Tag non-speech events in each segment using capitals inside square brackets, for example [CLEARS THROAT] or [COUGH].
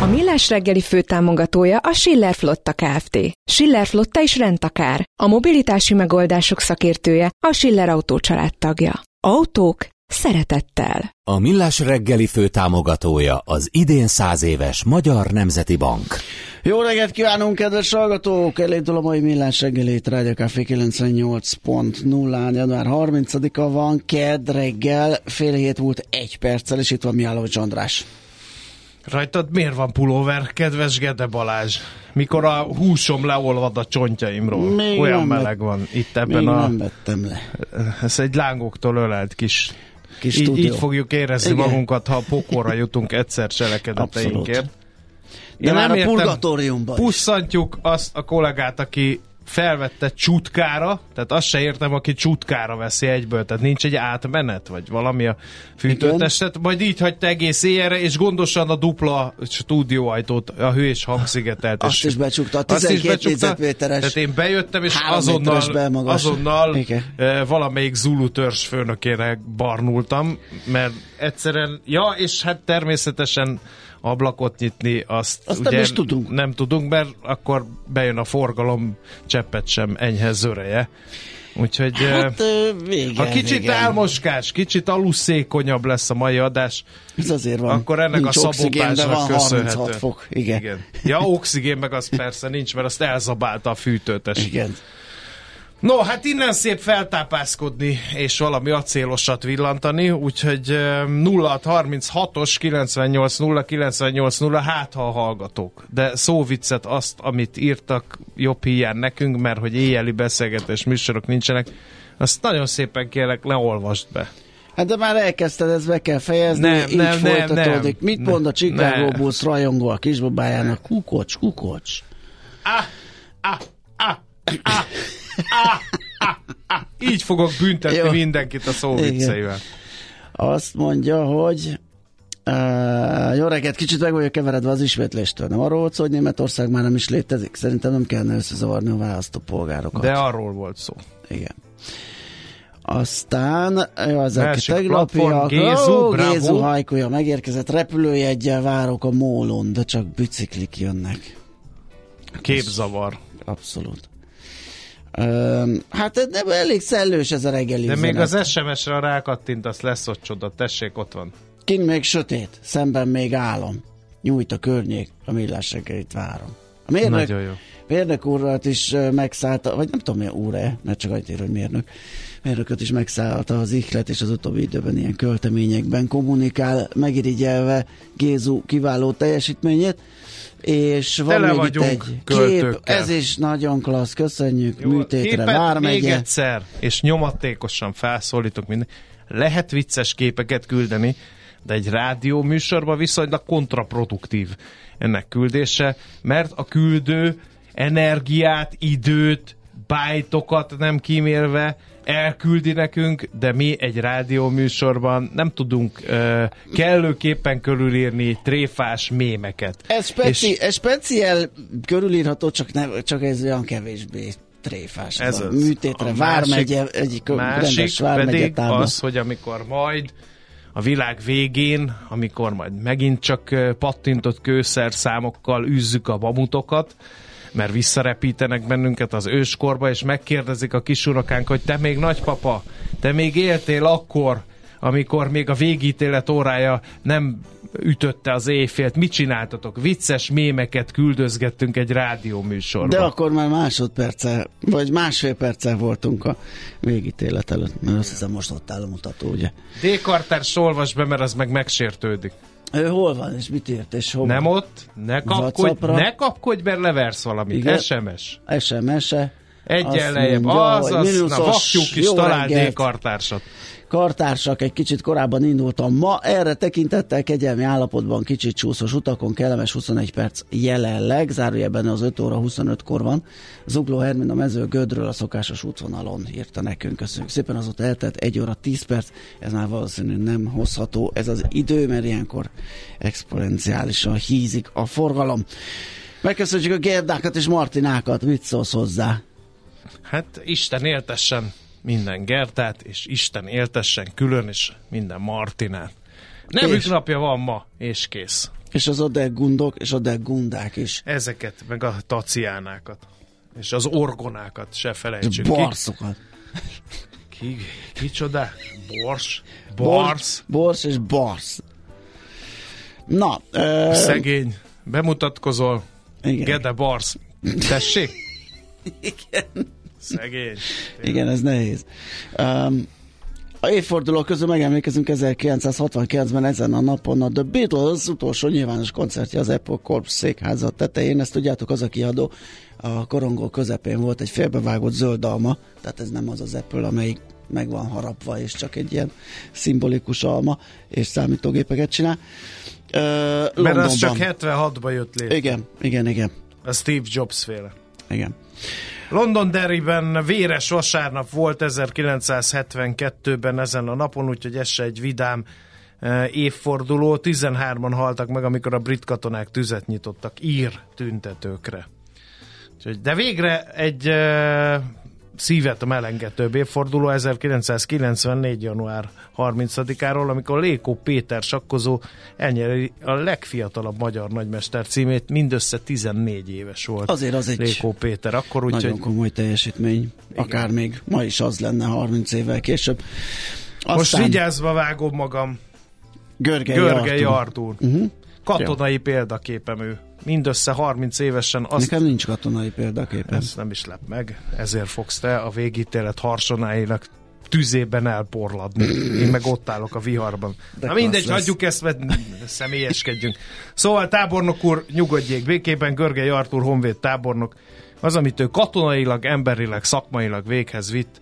A Millás reggeli főtámogatója a Schiller Flotta Kft. Schiller Flotta is rendtakár. A mobilitási megoldások szakértője a Schiller Autó tagja. Autók szeretettel. A Millás reggeli főtámogatója az idén száz éves Magyar Nemzeti Bank. Jó reggelt kívánunk, kedves hallgatók! Elindul a mai millás reggelét, Rádió Café 98.0-án, január 30-a van, kedd reggel, fél hét múlt egy perccel, és itt van Miálovics András. Rajtad miért van pulóver, kedves Gede Balázs? Mikor a húsom leolvad a csontjaimról. Még Olyan nem meleg vett- van itt Még ebben a... nem vettem le. Ez egy lángoktól ölelt kis... Kis így, így fogjuk érezni Igen. magunkat, ha pokorra jutunk egyszer cselekedeteinkért. De már a purgatóriumban. Pusszantjuk azt a kollégát, aki felvette csutkára, tehát azt se értem, aki csutkára veszi egyből, tehát nincs egy átmenet, vagy valami a fűtőtestet, majd így hagyta egész éjjelre, és gondosan a dupla stúdióajtót, a hő és hangszigetelt. Azt is becsukta, a azt is 12 négyzetméteres, Tehát én bejöttem, és azonnal, azonnal Igen. eh, valamelyik Zulu törzs főnökére barnultam, mert egyszerűen, ja, és hát természetesen ablakot nyitni, azt, Azt nem ugye is tudunk. nem tudunk, mert akkor bejön a forgalom, cseppet sem enyhe zöreje. Úgyhogy eh, Hát ö, vége, ha kicsit vége. elmoskás, kicsit aluszékonyabb lesz a mai adás, Ez azért van. akkor ennek Nincs a szabotásnak köszönhető. 36 fok. Igen. Igen. Ja, oxigén meg az persze nincs, mert azt elzabálta a fűtőtes. Igen. No, hát innen szép feltápászkodni és valami acélosat villantani, úgyhogy eh, 0636-os 98 0 98 0, hát ha a hallgatók. De szóviccet azt, amit írtak jobb hiány nekünk, mert hogy éjjeli beszélgetés műsorok nincsenek, azt nagyon szépen kérlek, leolvasd be. Hát de már elkezdted, ez be kell fejezni, Nem, így nem, folytatódik. nem. Mit mond a Chicago. Bulls rajongó a kisbabájának? Kukocs, kukocs. Ah, ah, ah, ah. Így fogok büntetni Jó. mindenkit a szóvicceivel. Azt mondja, hogy Uh, jó reggelt, kicsit meg vagyok keveredve az ismétléstől. Nem arról volt szó, hogy Németország már nem is létezik? Szerintem nem kellene összezavarni a választópolgárokat. De arról volt szó. Igen. Aztán Másik tegnapiak. platform, Gézu, Ó. Gézu hajkúja megérkezett, repülőjeggyel várok a mólon, de csak biciklik jönnek. Képzavar. Abszolút. Hát nem elég szellős ez a reggeli De még üzenet. az SMS-re rákattintasz, lesz ott csoda. Tessék, ott van. Kint még sötét, szemben még álom. Nyújt a környék, a millás reggelit várom. A mérnök, Nagyon jó. mérnök úrat is megszállta, vagy nem tudom, milyen úr-e, mert csak annyit ír, hogy mérnök. Mérnököt is megszállta az ihlet, és az utóbbi időben ilyen költeményekben kommunikál, megirigyelve Gézu kiváló teljesítményét. És van Tele még itt egy kép, ez is nagyon klassz, köszönjük, Jó, műtétre képet még vármegye. egyszer, és nyomatékosan felszólítok minden. Lehet vicces képeket küldeni, de egy rádió műsorban viszonylag kontraproduktív ennek küldése, mert a küldő energiát, időt, bájtokat nem kímélve elküldi nekünk, de mi egy rádió műsorban nem tudunk uh, kellőképpen körülírni tréfás mémeket. Ez, speci- És- ez speciál körülírható, csak, ne, csak ez olyan kevésbé tréfás. Ez az. műtétre A vármegye, egyik másik rendes vármegye pedig tábla. az, hogy amikor majd a világ végén, amikor majd megint csak ö, pattintott kőszer számokkal űzzük a mamutokat, mert visszarepítenek bennünket az őskorba, és megkérdezik a kisunokánk, hogy te még nagypapa, te még éltél akkor, amikor még a végítélet órája nem ütötte az éjfélt. Mit csináltatok? Vicces mémeket küldözgettünk egy rádióműsorba. De akkor már másodperccel, vagy másfél perccel voltunk a végítélet előtt, mert azt hiszem most ott áll a mutató, ugye. D. Carter, olvasd be, mert az meg megsértődik. Ő hol van, és mit írt, és hol Nem ott, ne kapkodj, WhatsAppra? ne kapkodj, mert leversz valamit. Igen. SMS. SMS-e. Egy Azt lejjebb. mondja, Az, hogy az, na vakjuk is jó talál D. reggelt. kartársat. Kartársak, egy kicsit korábban indultam ma, erre tekintettel kegyelmi állapotban kicsit csúszós utakon, kellemes 21 perc jelenleg, zárójelben az 5 óra 25-kor van. Zugló Hermin a mező Gödről a szokásos útvonalon írta nekünk, köszönjük szépen, azóta eltelt 1 óra 10 perc, ez már valószínűleg nem hozható ez az idő, mert ilyenkor exponenciálisan hízik a forgalom. Megköszönjük a Gerdákat és Martinákat, mit szólsz hozzá? Hát Isten éltessen minden Gertát, és Isten éltessen külön is minden Martinát. Nevük És? napja van ma, és kész. És az Odegundok és Odegundák is. Ezeket, meg a taciánákat. És az orgonákat se felejtsük ki. Barszokat. ki. Kicsoda? Bors? Bors, Bars? bors és barsz. Na, ö, Szegény. Bemutatkozol. igen, Gede Bars. Tessék? [LAUGHS] Szegény. igen, ez nehéz. Um, a évfordulók közül megemlékezünk 1969-ben ezen a napon a The Beatles utolsó nyilvános koncertje az Apple Corp székháza tetején. Ezt tudjátok, az a kiadó a korongó közepén volt egy félbevágott zöld alma, tehát ez nem az az Apple, amelyik meg van harapva, és csak egy ilyen szimbolikus alma, és számítógépeket csinál. Ö, Mert Londonban. az csak 76-ba jött létre. Igen, igen, igen, A Steve Jobs féle. igen. Londonderryben véres vasárnap volt 1972-ben ezen a napon, úgyhogy ez se egy vidám eh, évforduló. 13-an haltak meg, amikor a brit katonák tüzet nyitottak ír tüntetőkre. De végre egy eh, szívet melengetőbb évforduló 1994. január 30-áról, amikor Lékó Péter sakkozó elnyeri a legfiatalabb magyar nagymester címét, mindössze 14 éves volt. Azért az egy Lékó Péter, akkor úgy, Nagyon hogy komoly teljesítmény. Akár még ma is az lenne 30 évvel később. most vigyázva vágom magam. Görgei, Görgei Artúr. Artúr. Uh-huh. Katonai példaképem ő. Mindössze 30 évesen azt Nekem nincs katonai példaképem. Ez nem is lep meg, ezért fogsz te a végítélet harsonáinak tüzében elporladni. Én meg ott állok a viharban. De Na mindegy, lesz. hagyjuk ezt, mert személyeskedjünk. Szóval tábornok úr, nyugodjék békében, Görgei Artur Honvéd tábornok, az, amit ő katonailag, emberileg, szakmailag véghez vitt,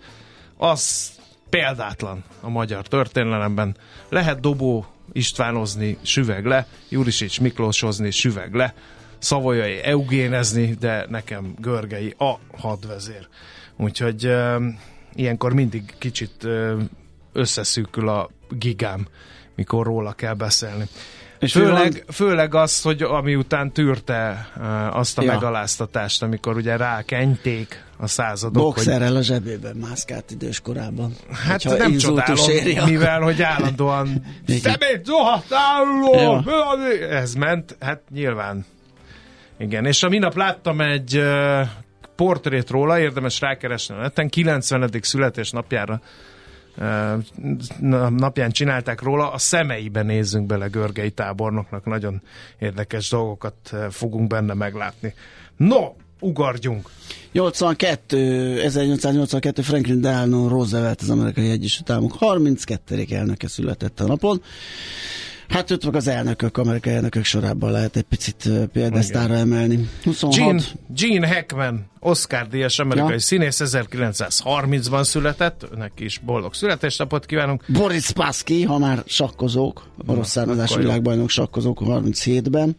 az példátlan a magyar történelemben. Lehet dobó Istvánozni, süveg le, Jurisics Miklósozni, süveg le, Szavolyai eugénezni, de nekem Görgei a hadvezér. Úgyhogy e, ilyenkor mindig kicsit e, összeszűkül a gigám, mikor róla kell beszélni. És Főleg, főleg az, hogy ami után tűrte azt a ja. megaláztatást, amikor ugye rákenték a századok, hogy Boxerrel a zsebében mászkált idős korában. Hát nem csodálom, akkor- mivel hogy állandóan [LAUGHS] szemét zuhatáló, Ja. ez ment, hát nyilván. Igen, és a minap láttam egy uh, portrét róla, érdemes rákeresni a neten, 90. születésnapjára uh, napján csinálták róla, a szemeiben nézzünk bele Görgei tábornoknak, nagyon érdekes dolgokat fogunk benne meglátni. No, ugorjunk! 82, 1882 Franklin Delano Roosevelt, az amerikai Egyesült Államok 32. elnöke született a napon. Hát őt meg az elnökök, amerikai elnökök sorában lehet egy picit ö, példesztára emelni. 26. Gene, Gene Hackman, Oscar díjas amerikai Ja. színész, 1930-ban született, neki is boldog születésnapot kívánunk. Boris Spassky, ha már sakkozók, orosz származású világbajnok sakkozók 37-ben.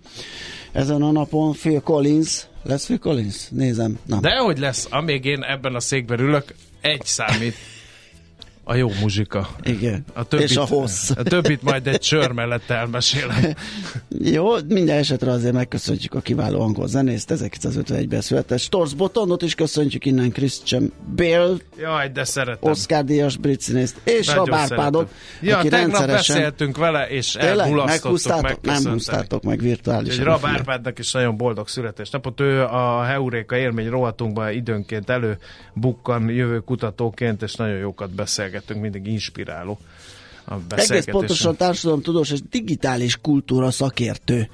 Ezen a napon Phil Collins, lesz Phil Collins? Nézem. Nem. De hogy lesz, amíg én ebben a székben ülök, egy számít. A jó muzsika. Igen. A többit, és a hossz. A többit majd egy sör mellett elmesélem. [LAUGHS] Jó, minden esetre azért megköszönjük a kiváló angol zenészt, 1951-ben született Storz Botonot is köszöntjük innen Christian Bale, Jaj, de szeretem. Oscar díjas brit színészt, és Nagyon a Bárpádot, Ja, aki tegnap rendszeresen... beszéltünk vele, és elmulasztottuk? Nem húztátok meg virtuálisan. Egy Rab Árpádnak is nagyon boldog születésnapot. Ő a Heuréka élmény rovatunkban időnként előbukkan jövő kutatóként, és nagyon jókat beszélgettünk, mindig inspiráló a Egész pontosan társadalomtudós és digitális kultúra szakértő.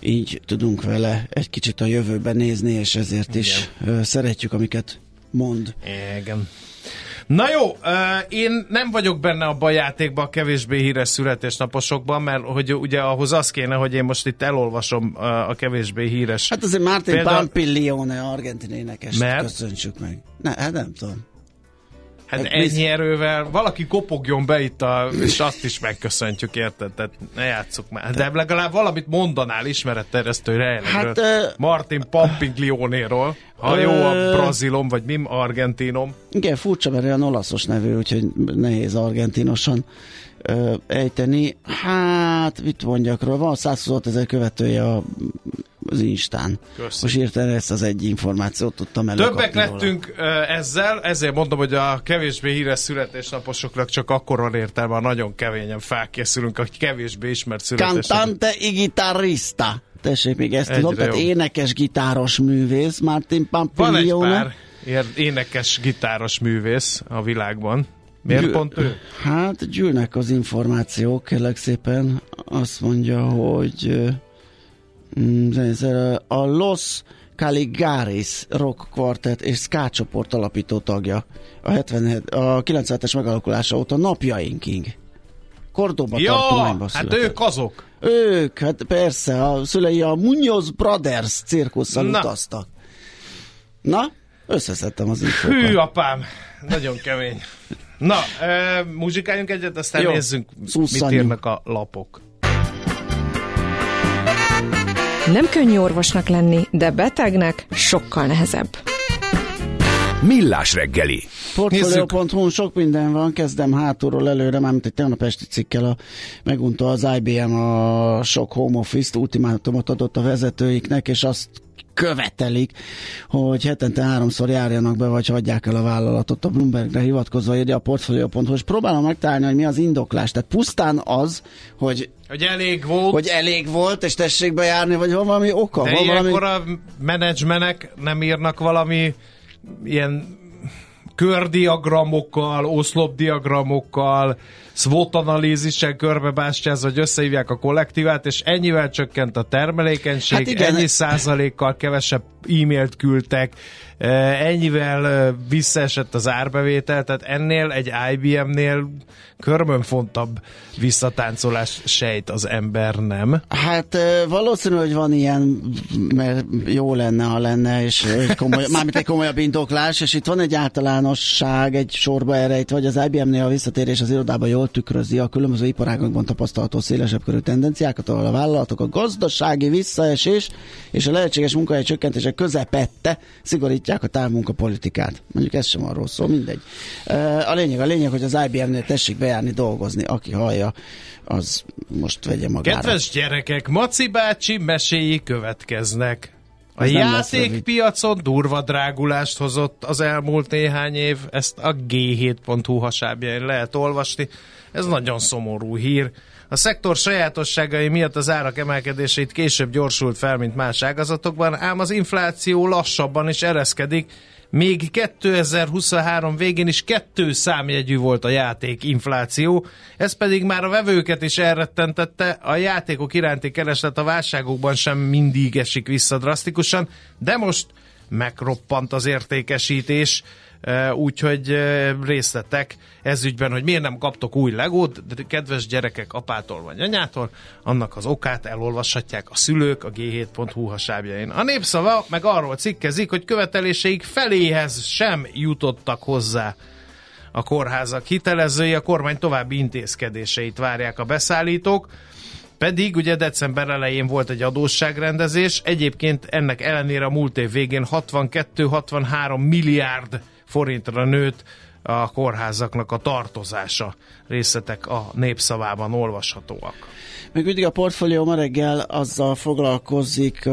Így tudunk vele egy kicsit a jövőben nézni, és ezért is ö, szeretjük, amiket mond. Igen. Na jó, én nem vagyok benne abban a játékban a kevésbé híres születésnaposokban, mert hogy ugye ahhoz az kéne, hogy én most itt elolvasom a kevésbé híres. Hát azért Martin Például- Pampiglione, argentin énekes, Mert? köszöntsük meg. Ne, hát nem tudom. Hát Hát ennyi erővel, valaki kopogjon be itt, a, és azt is megköszöntjük, érted? Tehát ne játsszuk már. De legalább valamit mondanál ismeretterjesztő rejlegről. Hát, Martin Pampiglionéról. Ha jó a brazilom, vagy mi argentinom. Igen, furcsa, mert olyan olaszos nevű, úgyhogy nehéz argentinosan ö, ejteni. Hát, mit mondjak róla, van 126 ezer követője a, az Instán. Köszi. Most írtani ezt az egy információt tudtam előkapni Többek róla. lettünk ö, ezzel, ezért mondom, hogy a kevésbé híres születésnaposoknak csak akkor van értelme, ha nagyon kevényen felkészülünk, a kevésbé ismert születésnapos. Cantante y guitarrista. Tessék, még ezt tudom, tehát énekes, gitáros művész, Martin Van egy Pampiglione. pár énekes, gitáros művész a világban. Miért Gyű- pont ő? Hát gyűlnek az információk, kérlek szépen. Azt mondja, hogy mm, ö, a Los Caligaris Rock Quartet és Ska csoport alapító tagja. A, 77, a 97-es megalakulása óta napjainkig. Kordoba Ja, tartományban hát született. ők azok. Ők, hát persze, a szülei a Munoz Brothers cirkusszal Na. utaztak. Na, összeszedtem az infokat. Hű, apám, nagyon kemény. Na, e, muzsikáljunk egyet, aztán Jó, nézzünk, mit szusszanjunk. írnak a lapok. Nem könnyű orvosnak lenni, de betegnek sokkal nehezebb. Millás reggeli. Portfolio.hu sok minden van, kezdem hátulról előre, mármint egy tegnap esti cikkel a, megunta az IBM a sok home office-t, ultimátumot adott a vezetőiknek, és azt követelik, hogy hetente háromszor járjanak be, vagy hagyják el a vállalatot. A Bloombergre hivatkozva írja a Portfolio.hu, és próbálom megtalálni, hogy mi az indoklás. Tehát pusztán az, hogy, Hogy elég volt, hogy elég volt, és tessék bejárni, vagy van valami oka? de van valami... ilyenkor a menedzsmenek nem írnak valami ilyen kördiagramokkal, oszlopdiagramokkal, SWOT analízissel körbebástyázva, hogy összehívják a kollektívát, és ennyivel csökkent a termelékenység, Hát igen. ennyi százalékkal kevesebb e-mailt küldtek, ennyivel visszaesett az árbevétel, tehát ennél egy IBM-nél körmönfontabb visszatáncolás sejt az ember, nem? Hát valószínű, hogy van ilyen, mert jó lenne, ha lenne, és egy komoly, [LAUGHS] mármint egy komolyabb indoklás, és itt van egy általánosság, egy sorba erejt, vagy az IBM-nél a visszatérés az irodában jól tükrözi a különböző iparágokban tapasztalható szélesebb körű tendenciákat, ahol a vállalatok a gazdasági visszaesés és a lehetséges munkahely csökkentések közepette szigorítják a távmunkapolitikát. Mondjuk ez sem arról szól, mindegy. A lényeg, a lényeg, hogy az IBM-nél tessék bejárni dolgozni, aki hallja, az most vegye magára. Kedves gyerekek, Maci bácsi meséi következnek. A játékpiacon durva drágulást hozott az elmúlt néhány év, ezt a g7.hu hasábjain lehet olvasni. Ez nagyon szomorú hír. A szektor sajátosságai miatt az árak emelkedését később gyorsult fel, mint más ágazatokban, ám az infláció lassabban is ereszkedik, még 2023 végén is kettő számjegyű volt a játék infláció, ez pedig már a vevőket is elrettentette, a játékok iránti kereslet a válságokban sem mindig esik vissza drasztikusan, de most megroppant az értékesítés, úgyhogy részletek ez ügyben, hogy miért nem kaptok új legót, de kedves gyerekek apától vagy anyától, annak az okát elolvashatják a szülők a g7.hu hasábjain. A népszava meg arról cikkezik, hogy követeléseik feléhez sem jutottak hozzá a kórházak hitelezői, a kormány további intézkedéseit várják a beszállítók, pedig ugye december elején volt egy adósságrendezés, egyébként ennek ellenére a múlt év végén 62-63 milliárd forintra nőtt a kórházaknak a tartozása. Részletek a népszavában olvashatóak. Még mindig a portfólió ma reggel azzal foglalkozik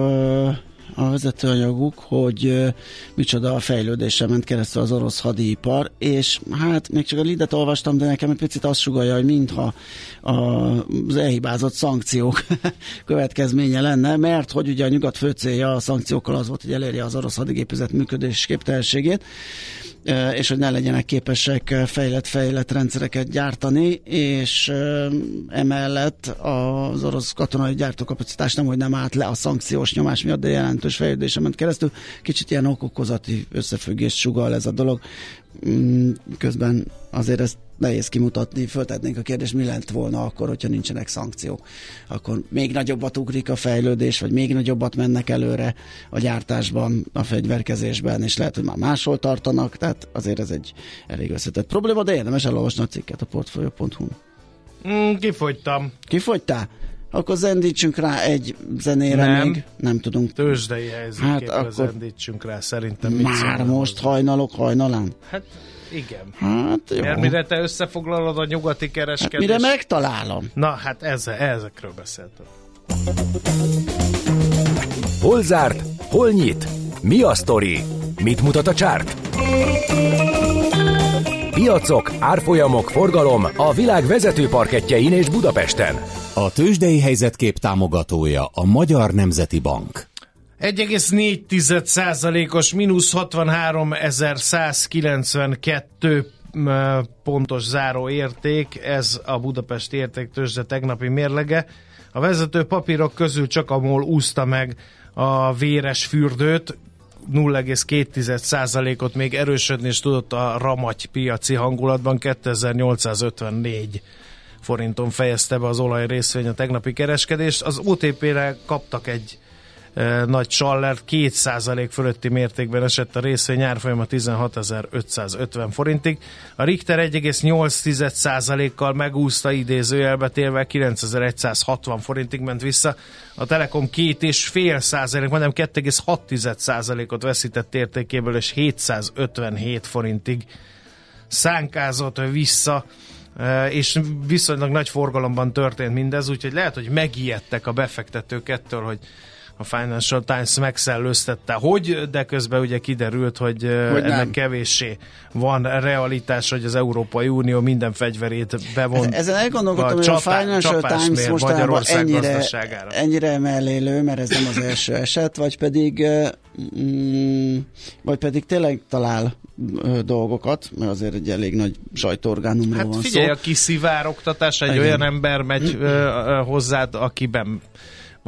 a vezetőanyaguk, hogy micsoda a fejlődése ment keresztül az orosz hadipar, és hát még csak a lidet olvastam, de nekem egy picit azt sugalja, hogy mintha az elhibázott szankciók [LAUGHS] következménye lenne, mert hogy ugye a nyugat fő célja a szankciókkal az volt, hogy elérje az orosz hadigépezet működés képtelenségét, és hogy ne legyenek képesek fejlett-fejlett rendszereket gyártani, és emellett az orosz katonai gyártókapacitás nem, hogy nem állt le a szankciós nyomás miatt, de jelentős fejlődése ment keresztül. Kicsit ilyen okokozati összefüggés sugal ez a dolog. Mm, közben azért ezt nehéz kimutatni, föltetnénk a kérdést, mi lett volna akkor, hogyha nincsenek szankciók. Akkor még nagyobbat ugrik a fejlődés, vagy még nagyobbat mennek előre a gyártásban, a fegyverkezésben, és lehet, hogy már máshol tartanak, tehát azért ez egy elég összetett probléma, de érdemes elolvasni a cikket a portfolio.hu-n. Mm, kifogytam. Kifogytál? Akkor zendítsünk rá egy zenére Nem. még. Nem tudunk. Tőzsdei helyzetképpen Hát hát akkor- zendítsünk rá, szerintem. Már most hajnalok hajnalán? Hát igen. Hát jó. Mert mire te összefoglalod a nyugati Hát kereskedést? mire megtalálom? Na, hát ezzel, ezekről beszéltem. Hol zárt? Hol nyit? Mi a sztori? Mit mutat a csárt? Piacok, árfolyamok, forgalom a világ vezető parketjein és Budapesten. A tőzsdei helyzetkép támogatója a Magyar Nemzeti Bank. 1,4%-os mínusz 63.192 m, pontos záró érték, ez a Budapest értéktőzsde tegnapi mérlege. A vezető papírok közül csak a MOL úszta meg a véres fürdőt, 0,2%-ot még erősödni is tudott a ramagy piaci hangulatban 2854 forinton fejezte be az olaj részvény a tegnapi kereskedést. Az OTP-re kaptak egy nagy csallert, 2% fölötti mértékben esett a részvény árfolyama 16.550 forintig. A Richter 1,8%-kal megúszta idézőjelbe térve 9160 forintig ment vissza. A Telekom 2,5 százalék, majdnem 2,6%-ot veszített értékéből, és 757 forintig szánkázott vissza, és viszonylag nagy forgalomban történt mindez, úgyhogy lehet, hogy megijedtek a befektetők ettől, hogy a Financial Times megszellőztette, hogy, de közben ugye kiderült, hogy, hogy ennek nem. kevéssé van realitás, hogy az Európai Unió minden fegyverét bevon. Ezen elgondolkodtam, hogy a Financial Times mostanában ennyire, ennyire mellélő, mert ez nem az első eset, vagy pedig mm, vagy pedig tényleg talál ö, dolgokat, mert azért egy elég nagy sajtóorgánumról Hát van figyelj, szó. a kiszivárogtatás, egy Igen. olyan ember megy ö, ö, hozzád, akiben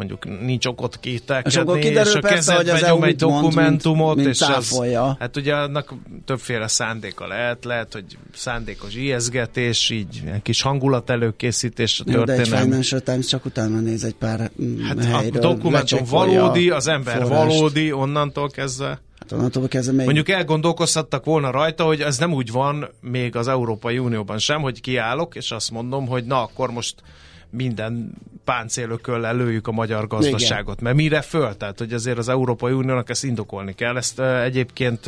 mondjuk nincs okot És kételkedni, akkor kiderül és a persze, hogy az EU egy dokumentumot, mint- mint és az, cáfolja. hát ugye annak többféle szándéka lehet, lehet, hogy szándékos ijeszgetés, így egy kis hangulat előkészítés a Jó, de egy. Financial Times csak utána néz egy pár mm, Hát a helyről, dokumentum lecsekkolja valódi, a az ember forrást. valódi, onnantól kezdve. Hát onnantól kezdve még Mondjuk elgondolkozhattak volna rajta, hogy ez nem úgy van még az Európai Unióban sem, hogy kiállok, és azt mondom, hogy na akkor most minden páncélököllel lőjük a magyar gazdaságot. Igen. Mert mire föl? Tehát, hogy azért az Európai Uniónak ezt indokolni kell. Ezt egyébként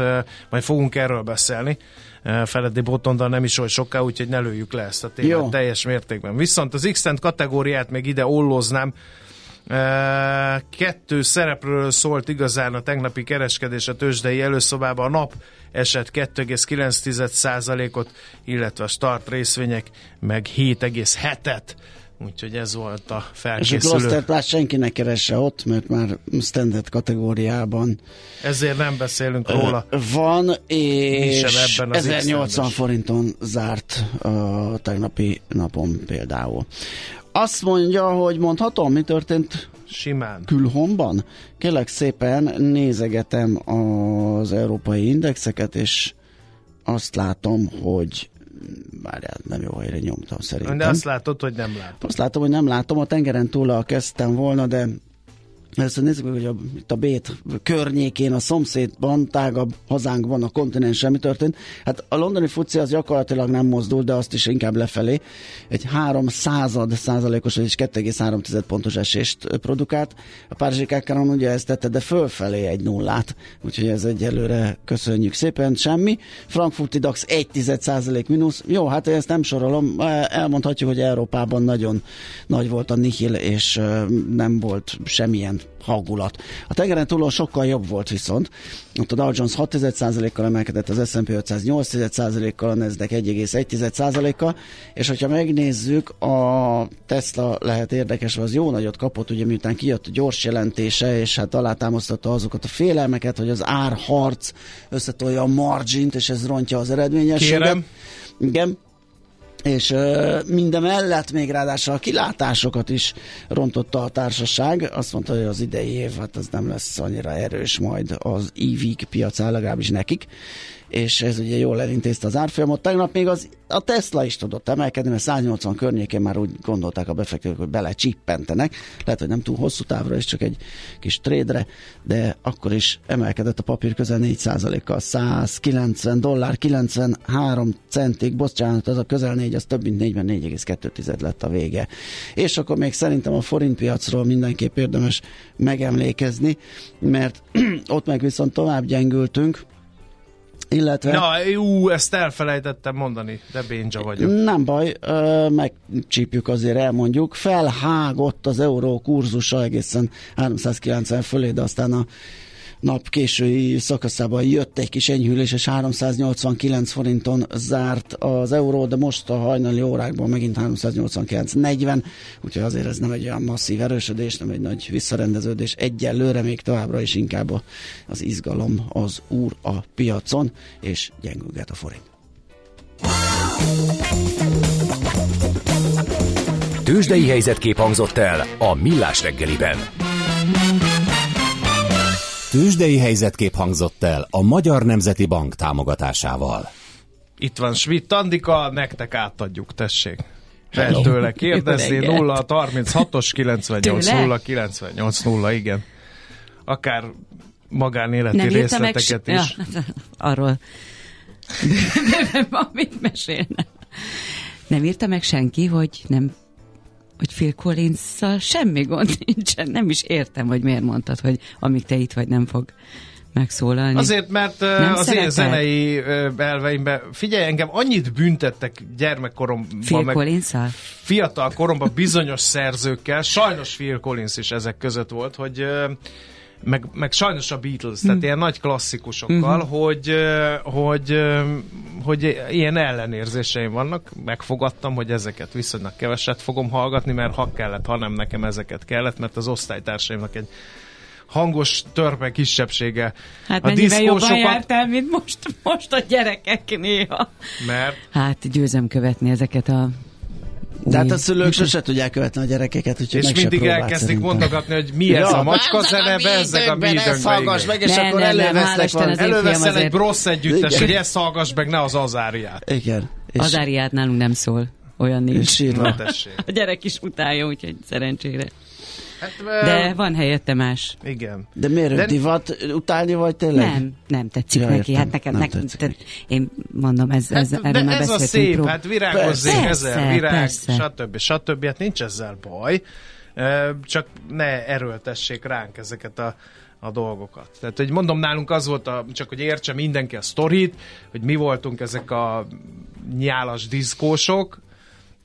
majd fogunk erről beszélni. Feledi Botondal nem is oly soká, úgyhogy ne lőjük le ezt a témát Jó. teljes mértékben. Viszont az x kategóriát még ide olloznám, kettő szereplőről szólt igazán a tegnapi kereskedés a tőzsdei előszobában. A nap esett 2,9%-ot, illetve a start részvények meg 7,7-et. Úgyhogy ez volt a És a felkészülő. Glosterplát senki ne keresse ott, mert már standard kategóriában Ezért nem beszélünk róla. van, és ebben az 1080 X-rendes. forinton zárt a tegnapi napon például. Azt mondja, hogy mondhatom, mi történt Simán. külhomban? Kérlek szépen nézegetem az európai indexeket, és azt látom, hogy várjál, nem jó helyre nyomtam szerintem. De azt látod, hogy nem látod. Azt látom, hogy nem látom, a tengeren túl kezdtem volna, de ezt nézzük meg, hogy a, itt a Bét környékén, a szomszédban, tágabb hazánkban, a kontinensen mi történt. Hát a londoni fuci az gyakorlatilag nem mozdult, de azt is inkább lefelé. Egy 3 század százalékos, vagyis 2,3 pontos esést produkált. A Párizsi Kákáron ugye ezt tette, de fölfelé egy nullát. Úgyhogy ez egyelőre köszönjük szépen, semmi. Frankfurti DAX 1 százalék mínusz. Jó, hát ezt nem sorolom. Elmondhatjuk, hogy Európában nagyon nagy volt a nihil, és nem volt semmilyen hangulat. A tengeren túlon sokkal jobb volt viszont. Ott a Dow Jones 6 kal emelkedett, az S&P 500 8 kal a Nasdaq 1,1%-kal, és hogyha megnézzük, a Tesla lehet érdekes, az jó nagyot kapott, ugye miután kijött a gyors jelentése, és hát alátámasztotta azokat a félelmeket, hogy az árharc összetolja a margint, és ez rontja az eredményességet. Kérem. Igen, és uh, mindemellett még ráadásul a kilátásokat is rontotta a társaság. Azt mondta, hogy az idei év hát az nem lesz annyira erős majd az EV piacán, legalábbis nekik és ez ugye jól elintézte az árfolyamot. Tegnap még az, a Tesla is tudott emelkedni, mert 180 környékén már úgy gondolták a befektetők, hogy bele csippentenek. Lehet, hogy nem túl hosszú távra, és csak egy kis trédre, de akkor is emelkedett a papír közel 4%-kal, 190 dollár, 93 centig, bocsánat, az a közel 4, az több mint 4-ben 4,2 lett a vége. És akkor még szerintem a forint piacról mindenképp érdemes megemlékezni, mert [CLEARS THROAT] ott meg viszont tovább gyengültünk, illetve... Na, jú, ezt elfelejtettem mondani, de bénja vagyok. Nem baj, megcsípjük azért, elmondjuk. Felhágott az euró kurzusa egészen 390 fölé, de aztán a nap késői szakaszában jött egy kis enyhülés, és 389 forinton zárt az euró, de most a hajnali órákban megint 389,40, úgyhogy azért ez nem egy olyan masszív erősödés, nem egy nagy visszarendeződés. Egyelőre még továbbra is inkább az izgalom az úr a piacon, és gyengülget a forint. Tőzsdei helyzetkép hangzott el a Millás reggeliben. Tőzsdei helyzetkép hangzott el a Magyar Nemzeti Bank támogatásával. Itt van Schmidt Andika, nektek átadjuk, tessék. Lehet tőle kérdezni, 0 36-os 98 0 98 0, igen. Akár magánéleti nem részleteket is. Ja, [LAUGHS] arról [LAUGHS] amit mesélne. Nem írta meg senki, hogy nem hogy Phil collins semmi gond nincsen. Nem is értem, hogy miért mondtad, hogy amíg te itt vagy, nem fog megszólalni. Azért, mert nem az én zenei elveimben, figyelj, engem annyit büntettek gyermekkoromban, Phil meg fiatal koromban bizonyos szerzőkkel, sajnos Phil Collins is ezek között volt, hogy meg, meg sajnos a Beatles, tehát mm. ilyen nagy klasszikusokkal, mm-hmm. hogy, hogy, hogy ilyen ellenérzéseim vannak, megfogadtam, hogy ezeket viszonylag keveset fogom hallgatni, mert ha kellett, ha nem nekem ezeket kellett, mert az osztálytársaimnak egy hangos törpe kisebbsége. Hát a jobban jártál, mint most, most a gyerekek néha. Mert? Hát győzem követni ezeket a de hát a szülők sose tudják követni a gyerekeket, úgyhogy És mindig elkezdik mondogatni, hogy mi ez a macska zene, bezzeg a mi hallgass meg, és akkor elővesznek Előveszel egy brossz együttes, hogy ezt hallgass meg, ne az azáriát. Igen. Azáriát nálunk nem szól. Olyan nincs. A gyerek is utálja, úgyhogy szerencsére. Hát, De van helyette más. Igen. De miért De... divat utálni vagy tényleg? Nem, nem tetszik ja, neki. Hát nekem, nem tetszik te, én mondom, ez, ez, hát, erről már ez a szép, prób- hát virágozzék ezer, virág, persze. stb. stb. Hát nincs ezzel baj, csak ne erőltessék ránk ezeket a a dolgokat. Tehát, hogy mondom, nálunk az volt, a, csak hogy értse mindenki a sztorit, hogy mi voltunk ezek a nyálas diszkósok,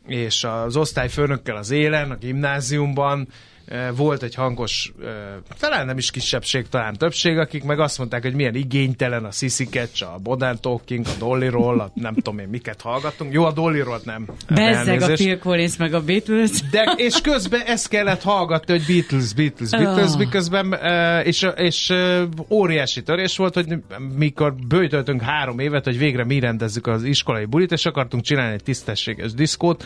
és az osztályfőnökkel az élen, a gimnáziumban, volt egy hangos, talán nem is kisebbség, talán többség, akik meg azt mondták, hogy milyen igénytelen a Sissy Catch, a Modern Talking, a Dolly-ról, a nem tudom én miket hallgattunk. Jó, a Dolly-ról nem. Bezzeg a Phil Collins meg a Beatles. De, és közben ezt kellett hallgatni, hogy Beatles, Beatles, Beatles, oh. miközben, és, és óriási törés volt, hogy mikor bőjtöltünk három évet, hogy végre mi rendezzük az iskolai bulit, és akartunk csinálni egy tisztességes diszkót,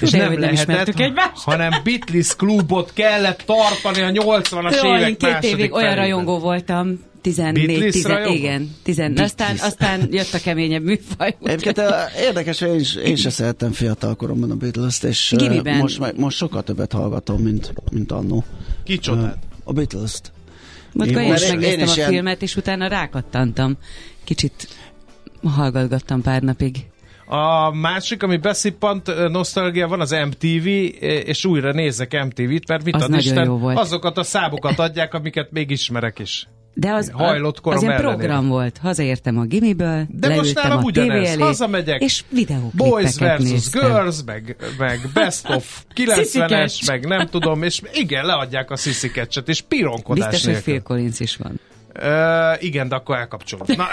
és nem, nem lehetett, egymást. hanem Beatles klubot kellett tartani a 80-as Jó, évek két évig olyan rajongó voltam, 14, 10, igen. 10, aztán, aztán jött a keményebb műfaj. Egyébként érdekes, én, is, én se szerettem fiatal koromban a Beatles-t, és most, most sokkal többet hallgatom, mint, mint annó. Kicsodát? a Beatles-t. Múltkor én is én- megnéztem én is a ilyen- filmet, és utána rákattantam. Kicsit hallgatgattam pár napig. A másik, ami beszippant nosztalgia van, az MTV, és újra nézek MTV-t, mert mit Az ad Isten, jó volt. azokat a számokat adják, amiket még ismerek is. De az, Hajlott korom az ilyen ellenére. program volt. Hazaértem a gimiből, De most nálam a ugyanez. elé, Hazamegyek. és Boys videóklippeket versus néztem. Girls, meg, meg Best of 90-es, Sziszikeccs. meg nem tudom, és igen, leadják a sziszikecset, és pironkodás Biztos, hogy nélkül. Phil Collins is van. Ö, igen, de akkor elkapcsolom. Na,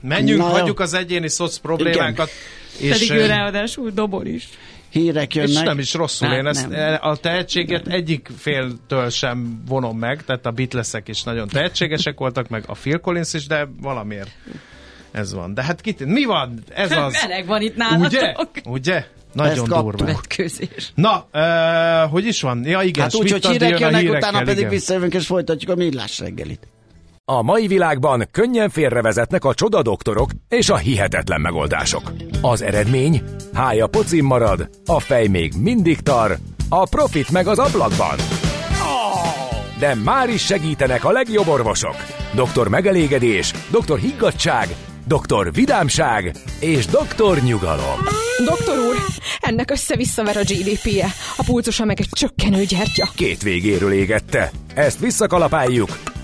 menjünk, Na, hagyjuk az egyéni szoc problémákat. És, Pedig ő ráadásul dobol is. Hírek és jönnek. nem is rosszul, Nem, én ezt, nem. a tehetséget egyik féltől sem vonom meg, tehát a Beatlesek is nagyon tehetségesek voltak, meg a Phil Collins is, de valamiért ez van. De hát kit, mi van? Ez az. Meleg van itt nálatok. Ugye? Ugye? Nagyon durva. Na, uh, hogy is van? Ja igen, Hát úgy, hogy hírek jönnek, hírekkel, utána pedig igen. visszajövünk és folytatjuk a millás reggelit. A mai világban könnyen félrevezetnek a csoda doktorok és a hihetetlen megoldások. Az eredmény? Hája pocim marad, a fej még mindig tar, a profit meg az ablakban. De már is segítenek a legjobb orvosok. Doktor megelégedés, doktor higgadság, doktor vidámság és doktor nyugalom. Doktor úr, ennek össze-visszaver a GDP-je, a pulcosa meg egy csökkenő gyertya. Két végéről égette. Ezt visszakalapáljuk,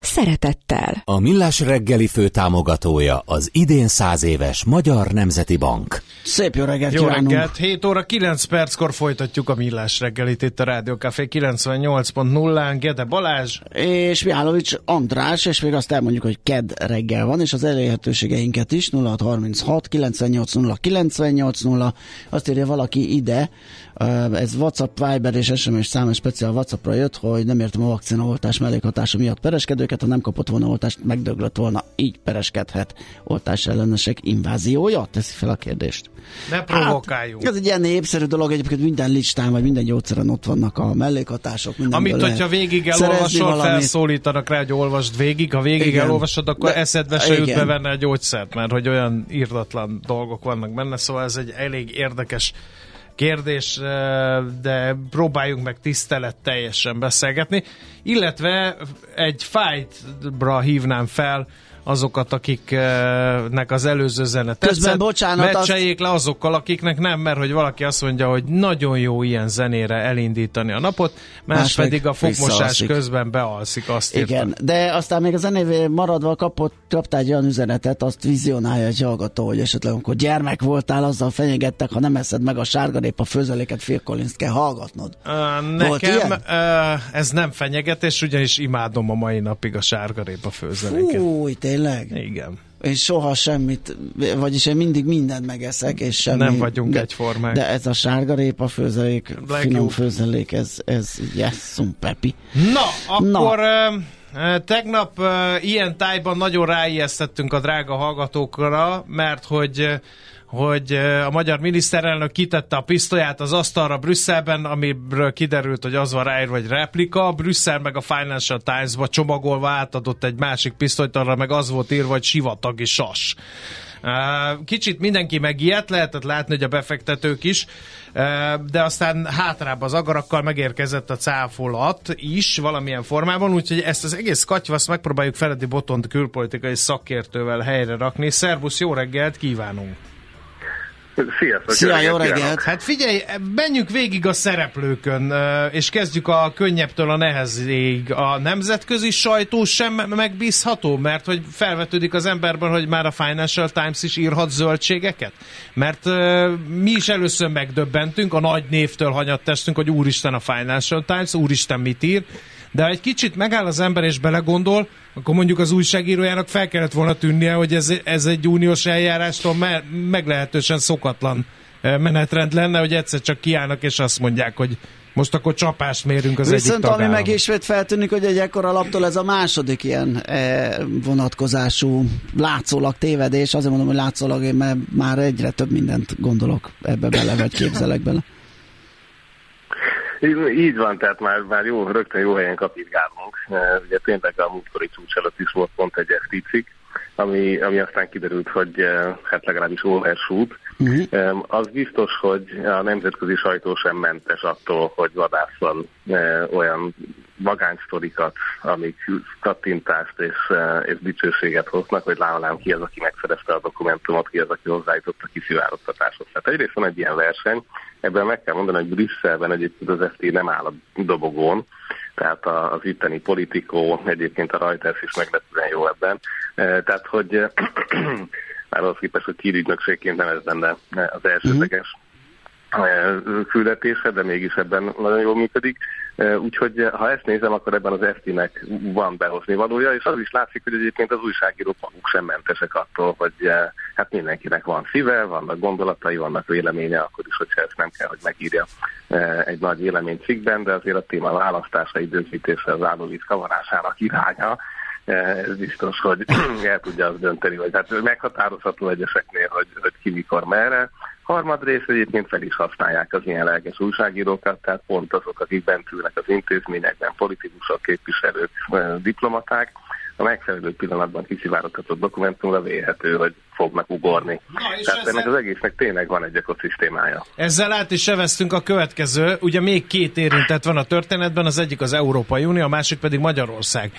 szeretettel. A Millás reggeli főtámogatója az idén száz éves Magyar Nemzeti Bank. Szép jó reggelt Jó kívánunk. reggelt, 7 óra 9 perckor folytatjuk a millás reggelit itt a Rádió Café 98.0-án. Gede Balázs, És Mihálovics András, és még azt elmondjuk, hogy ked reggel van, és az elérhetőségeinket is 0636 980 980. Azt írja valaki ide, ez WhatsApp, Viber és SMS szám, és speciál WhatsAppra jött, hogy nem értem a vakcinaoltás mellékhatása miatt pereskedőket, ha nem kapott volna oltást, megdöglött volna, így pereskedhet oltás ellenesek inváziója? Teszi fel a kérdést. ne provokáljunk. Hát, ez egy ilyen népszerű dolog, egyébként minden listán, vagy minden gyógyszeren ott vannak a mellékhatások. Amit, hogyha végig elolvasol, felszólítanak rá, hogy olvasd végig. Ha végig Igen. elolvasod, akkor De- eszedbe se jut bevenni a gyógyszert, mert hogy olyan írdatlan dolgok vannak benne, szóval ez egy elég érdekes kérdés, eh, de próbáljunk meg tisztelet teljesen beszélgetni, illetve egy fightbra hívnám fel azokat, akiknek az előző zene tetszett. Közben, bocsánat, azt- Meccseljék le azokkal, akiknek nem, mert hogy valaki azt mondja, hogy nagyon jó ilyen zenére elindítani a napot, más, Más pedig a fogmosás közben bealszik, azt. Igen, de aztán még a zenévé maradva kapott, kaptál egy olyan üzenetet, azt vizionálja egy hallgató, hogy esetleg amikor gyermek voltál, azzal fenyegettek, ha nem eszed meg a sárgarépa főzeléket, Phil Collins-t kell hallgatnod. Uh, nekem uh, ez nem fenyegetés, ugyanis imádom a mai napig a sárgarépa főzeléket. Új, tényleg? Igen. Én soha semmit, vagyis én mindig mindent megeszek, és semmi. Nem vagyunk de, egyformák. De ez a sárgarépa főzelék, Legjobb. finom főzelék, ez, ez yes, pepi. Na, akkor uh, tegnap uh, ilyen tájban nagyon ráijesztettünk a drága hallgatókra, mert hogy hogy a magyar miniszterelnök kitette a pisztolyát az asztalra Brüsszelben, amiről kiderült, hogy az van ráírva, hogy replika. Brüsszel meg a Financial Times-ba csomagolva átadott egy másik pisztolyt, arra meg az volt írva, hogy sivatagi sas. Kicsit mindenki megijedt, lehetett látni, hogy a befektetők is, de aztán hátrább az agarakkal megérkezett a cáfolat is valamilyen formában, úgyhogy ezt az egész katyvaszt megpróbáljuk Feledi Botont külpolitikai szakértővel helyre rakni. Szervusz, jó reggelt kívánunk! Sziasztok! Szia, jó kívánok. reggelt! Hát figyelj, menjünk végig a szereplőkön, ö, és kezdjük a könnyebbtől a nehezig. A nemzetközi sajtó sem megbízható, mert hogy felvetődik az emberben, hogy már a Financial Times is írhat zöldségeket? Mert ö, mi is először megdöbbentünk, a nagy névtől hanyattestünk, hogy úristen a Financial Times, úristen mit ír, de ha egy kicsit megáll az ember és belegondol, akkor mondjuk az újságírójának fel kellett volna tűnnie, hogy ez, ez egy uniós eljárástól me- meglehetősen szokatlan eh, menetrend lenne, hogy egyszer csak kiállnak és azt mondják, hogy Most akkor csapást mérünk az Viszont egyik tagállam. ami meg ismét feltűnik, hogy egy ekkora laptól ez a második ilyen e, vonatkozású látszólag tévedés. Azért mondom, hogy látszólag, én már egyre több mindent gondolok ebbe bele, vagy képzelek bele. Így, van, tehát már, már jó, rögtön jó helyen kapitgálunk. E, Ugye tényleg a múltkori csúcs előtt is volt pont egy FT cikk, ami, ami aztán kiderült, hogy hát legalábbis overshoot. Uh-huh. Az biztos, hogy a nemzetközi sajtó sem mentes attól, hogy vadászon e, olyan magánysztorikat, amik kattintást és, e, és dicsőséget hoznak, hogy lámlám ki az, aki megszerezte a dokumentumot, ki az, aki hozzájutott a kiszivárogtatáshoz. Tehát egyrészt van egy ilyen verseny, ebben meg kell mondani, hogy Brüsszelben egyébként az FT nem áll a dobogón, tehát az itteni politikó, egyébként a Reuters is meglepően jó ebben. E, tehát, hogy már az képest, hogy hírügynökségként nem ez lenne az elsődleges uh-huh. küldetése, de mégis ebben nagyon jól működik. Úgyhogy ha ezt nézem, akkor ebben az FT-nek van behozni valója, és az is látszik, hogy egyébként az újságírók maguk sem mentesek attól, hogy hát mindenkinek van szíve, vannak gondolatai, vannak véleménye, akkor is, hogyha ezt nem kell, hogy megírja egy nagy véleménycikkben, de azért a téma választása, időzítése, az állóvíz kavarásának iránya, ez biztos, hogy [CLEARS THROAT] el tudja azt dönteni, vagy hát meghatározható egyeseknél, hogy, hogy ki mikor merre. Harmadrészt egyébként fel is használják az ilyen lelkes újságírókat, tehát pont azok, akik bent ülnek az intézményekben, politikusok, képviselők, diplomaták, a megfelelő pillanatban kiszivárogtatott dokumentumra véhető, hogy fognak ugorni. Na, Tehát ezzel... ennek az egésznek tényleg van egy ökoszisztémája. Ezzel át is seveztünk a következő. Ugye még két érintett van a történetben, az egyik az Európai Unió, a másik pedig Magyarország.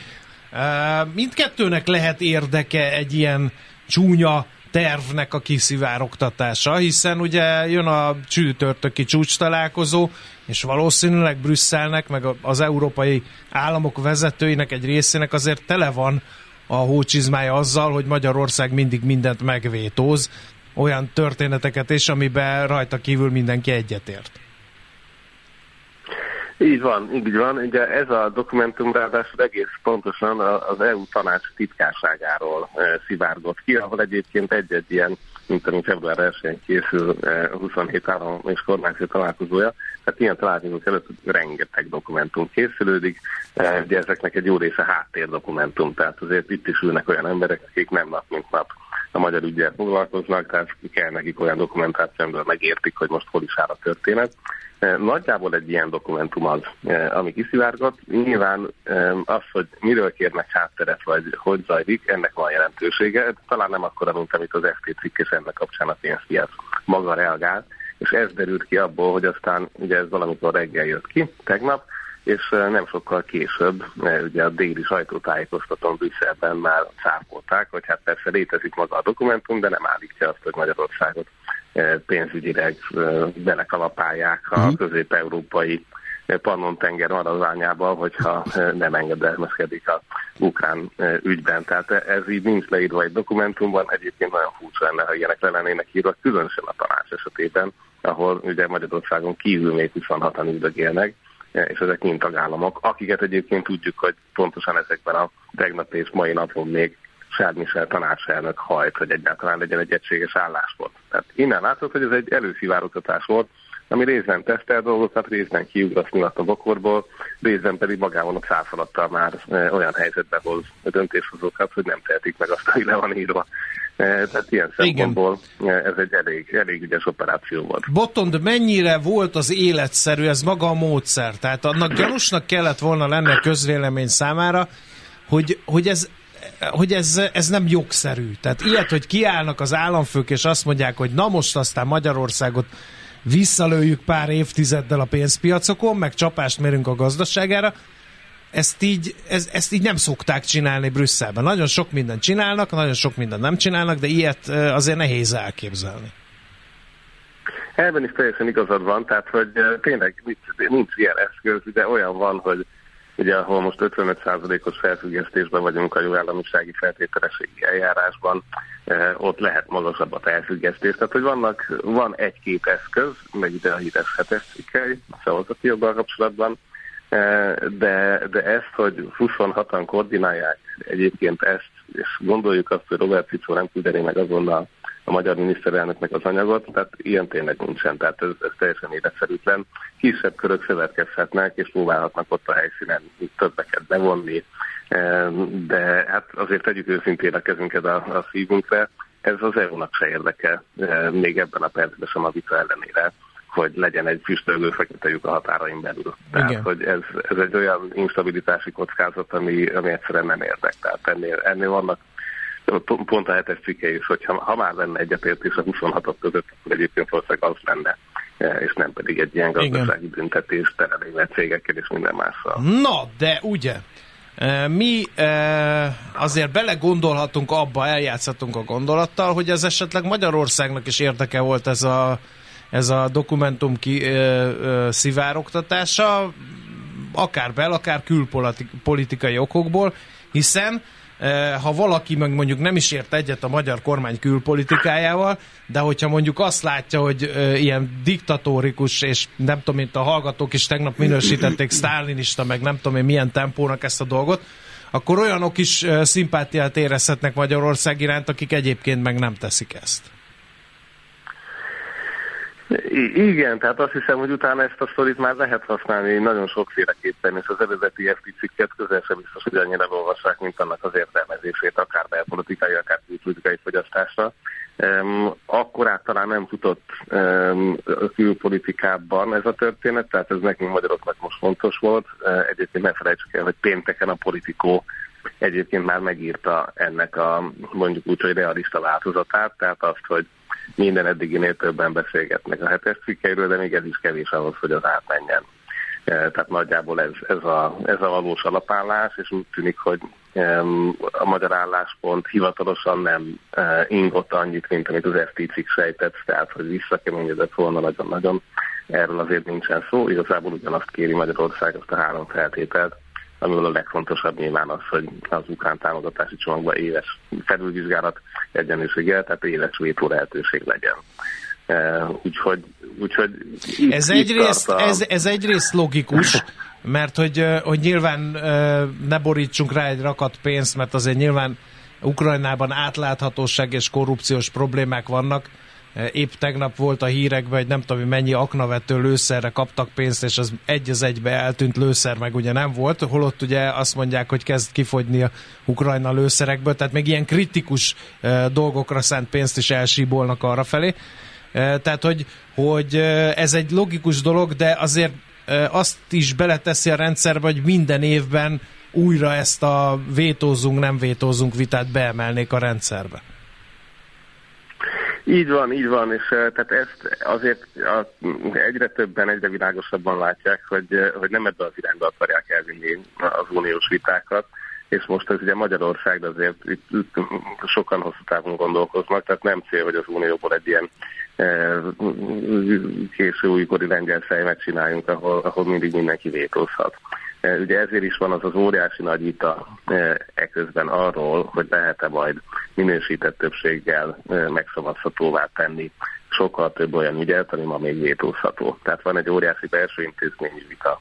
Mindkettőnek lehet érdeke egy ilyen csúnya tervnek a kiszivárogtatása, hiszen ugye jön a csütörtöki csúcs találkozó, és valószínűleg Brüsszelnek, meg az európai államok vezetőinek egy részének azért tele van a hócsizmája azzal, hogy Magyarország mindig mindent megvétóz, olyan történeteket is, amiben rajta kívül mindenki egyetért. Így van, így van. Ugye ez a dokumentum ráadásul egész pontosan az EU tanács titkárságáról e, szivárgott ki, ahol egyébként egy-egy ilyen, mint ami február 1 készül e, 27 állam és kormányzó találkozója, tehát ilyen találkozók előtt rengeteg dokumentum készülődik, e, ugye ezeknek egy jó része háttérdokumentum, tehát azért itt is ülnek olyan emberek, akik nem nap mint nap a magyar ügyel foglalkoznak, tehát kell nekik olyan dokumentáció, amiből megértik, hogy most hol is áll a történet. E, nagyjából egy ilyen dokumentum az, e, ami kiszivárgott. Nyilván e, az, hogy miről kérnek hátteret, vagy hogy zajlik, ennek van jelentősége. Talán nem akkora, mint amit az FT cikk és ennek kapcsán a pénzpiac maga reagált, és ez derült ki abból, hogy aztán ugye ez valamikor reggel jött ki, tegnap, és nem sokkal később, ugye a déli sajtótájékoztatón Brüsszelben már cáfolták, hogy hát persze létezik maga a dokumentum, de nem állítja azt, hogy Magyarországot pénzügyileg belekalapálják a uh-huh. közép-európai Pannon-tenger maradványába, hogyha nem engedelmezkedik a ukrán ügyben. Tehát ez így nincs leírva egy dokumentumban, egyébként nagyon furcsa lenne, ha ilyenek le lennének írva, különösen a tanács esetében, ahol ugye Magyarországon kívül még 26-an üldögélnek, és ezek mind tagállamok, akiket egyébként tudjuk, hogy pontosan ezekben a tegnap és mai napon még Michel tanácselnök hajt, hogy egyáltalán legyen egy egységes álláspont. Tehát innen látod, hogy ez egy előszivárogtatás volt, ami részben tesztel dolgokat, részben kiugraszni a bokorból, részben pedig magában a cáfolattal már e, olyan helyzetbe hoz a döntéshozókat, hogy nem tehetik meg azt, hogy le van írva. E, tehát ilyen szempontból Igen. ez egy elég, elég ügyes operáció volt. Botond, mennyire volt az életszerű ez maga a módszer? Tehát annak gyanúsnak kellett volna lenni a közvélemény számára, hogy, hogy ez hogy ez, ez nem jogszerű. Tehát ilyet, hogy kiállnak az államfők, és azt mondják, hogy na most aztán Magyarországot visszalőjük pár évtizeddel a pénzpiacokon, meg csapást mérünk a gazdaságára, ezt így, ez, ezt így nem szokták csinálni Brüsszelben. Nagyon sok mindent csinálnak, nagyon sok mindent nem csinálnak, de ilyet azért nehéz elképzelni. Ebben is teljesen igazad van, tehát hogy tényleg nincs, nincs ilyen eszköz, de olyan van, hogy ugye ahol most 55%-os felfüggesztésben vagyunk a jogállamisági feltételességi eljárásban, eh, ott lehet magasabb a felfüggesztés. Tehát, hogy vannak, van egy-két eszköz, meg ide a híres hetes cikkely, a szavazati joggal kapcsolatban, eh, de, de ezt, hogy 26-an koordinálják egyébként ezt, és gondoljuk azt, hogy Robert Fico nem küldené meg azonnal a magyar miniszterelnöknek az anyagot, tehát ilyen tényleg nincsen, tehát ez, ez teljesen életszerűtlen. Kisebb körök szövetkezhetnek, és próbálhatnak ott a helyszínen többeket bevonni, de hát azért tegyük őszintén a kezünket a, a szívünkre, ez az EU-nak se érdeke, még ebben a percben sem a vita ellenére hogy legyen egy füstölgő fekete lyuk a határain belül. Tehát, Igen. hogy ez, ez egy olyan instabilitási kockázat, ami, ami egyszerűen nem érdek. Tehát ennél, ennél vannak pont a hetes cikke is, hogy ha, ha már lenne egyetértés a 26 között, akkor egyébként valószínűleg az lenne, e, és nem pedig egy ilyen gazdasági büntetés terelével cégekkel és minden mással. Na, de ugye, e, mi e, azért belegondolhatunk abba, eljátszhatunk a gondolattal, hogy ez esetleg Magyarországnak is érdeke volt ez a ez a dokumentum ki, szivárogtatása, akár bel, akár külpolitikai okokból, hiszen ha valaki meg mondjuk nem is ért egyet a magyar kormány külpolitikájával, de hogyha mondjuk azt látja, hogy ilyen diktatórikus, és nem tudom, mint a hallgatók is tegnap minősítették sztálinista, meg nem tudom én milyen tempónak ezt a dolgot, akkor olyanok is szimpátiát érezhetnek Magyarország iránt, akik egyébként meg nem teszik ezt. I- igen, tehát azt hiszem, hogy utána ezt a sztorit már lehet használni nagyon sokféleképpen, és az eredeti FT cikket közel sem biztos, hogy annyira olvassák, mint annak az értelmezését, akár belpolitikai, akár külpolitikai fogyasztásra. Um, akkor általán nem futott um, külpolitikában ez a történet, tehát ez nekünk magyaroknak most fontos volt. Uh, egyébként ne felejtsük el, hogy pénteken a politikó egyébként már megírta ennek a mondjuk úgy, hogy realista változatát, tehát azt, hogy minden eddiginél többen beszélgetnek a hetes cikkeiről, de még ez is kevés ahhoz, hogy az átmenjen. E, tehát nagyjából ez, ez, a, ez a valós alapállás, és úgy tűnik, hogy a magyar álláspont hivatalosan nem e, ingott annyit, mint amit az FT cikk sejtett, tehát hogy visszakeményedett volna nagyon-nagyon. Erről azért nincsen szó, igazából ugyanazt kéri Magyarország, azt a három feltételt, amiből a legfontosabb nyilván az, hogy az ukrán támogatási csomagban éves felülvizsgálat egyenlőséggel, tehát éves vétó lehetőség legyen. Uh, úgyhogy, úgyhogy itt, ez, egyrészt, a... ez, ez egyrészt logikus, mert hogy, hogy nyilván ne borítsunk rá egy rakat pénzt, mert azért nyilván Ukrajnában átláthatóság és korrupciós problémák vannak, Épp tegnap volt a hírekben, hogy nem tudom, mennyi aknavető lőszerre kaptak pénzt, és az egy az egybe eltűnt lőszer meg ugye nem volt, holott ugye azt mondják, hogy kezd kifogyni a Ukrajna lőszerekből, tehát még ilyen kritikus dolgokra szánt pénzt is elsíbolnak arra felé. Tehát, hogy, hogy ez egy logikus dolog, de azért azt is beleteszi a rendszerbe, hogy minden évben újra ezt a vétózunk, nem vétózunk vitát beemelnék a rendszerbe. Így van, így van, és tehát ezt azért a, egyre többen, egyre világosabban látják, hogy, hogy nem ebbe az irányba akarják elvinni az uniós vitákat, és most ez ugye Magyarország, de azért itt, itt sokan hosszú távon gondolkoznak, tehát nem cél, hogy az Unióból egy ilyen e, késő újkori lengyel fejmet csináljunk, ahol, ahol mindig mindenki vétózhat. E, ugye ezért is van az az óriási nagy vita e, eközben arról, hogy lehet-e majd minősített többséggel e, megszavazhatóvá tenni sokkal több olyan ügyet, ami ma még vétózható. Tehát van egy óriási belső intézményi vita,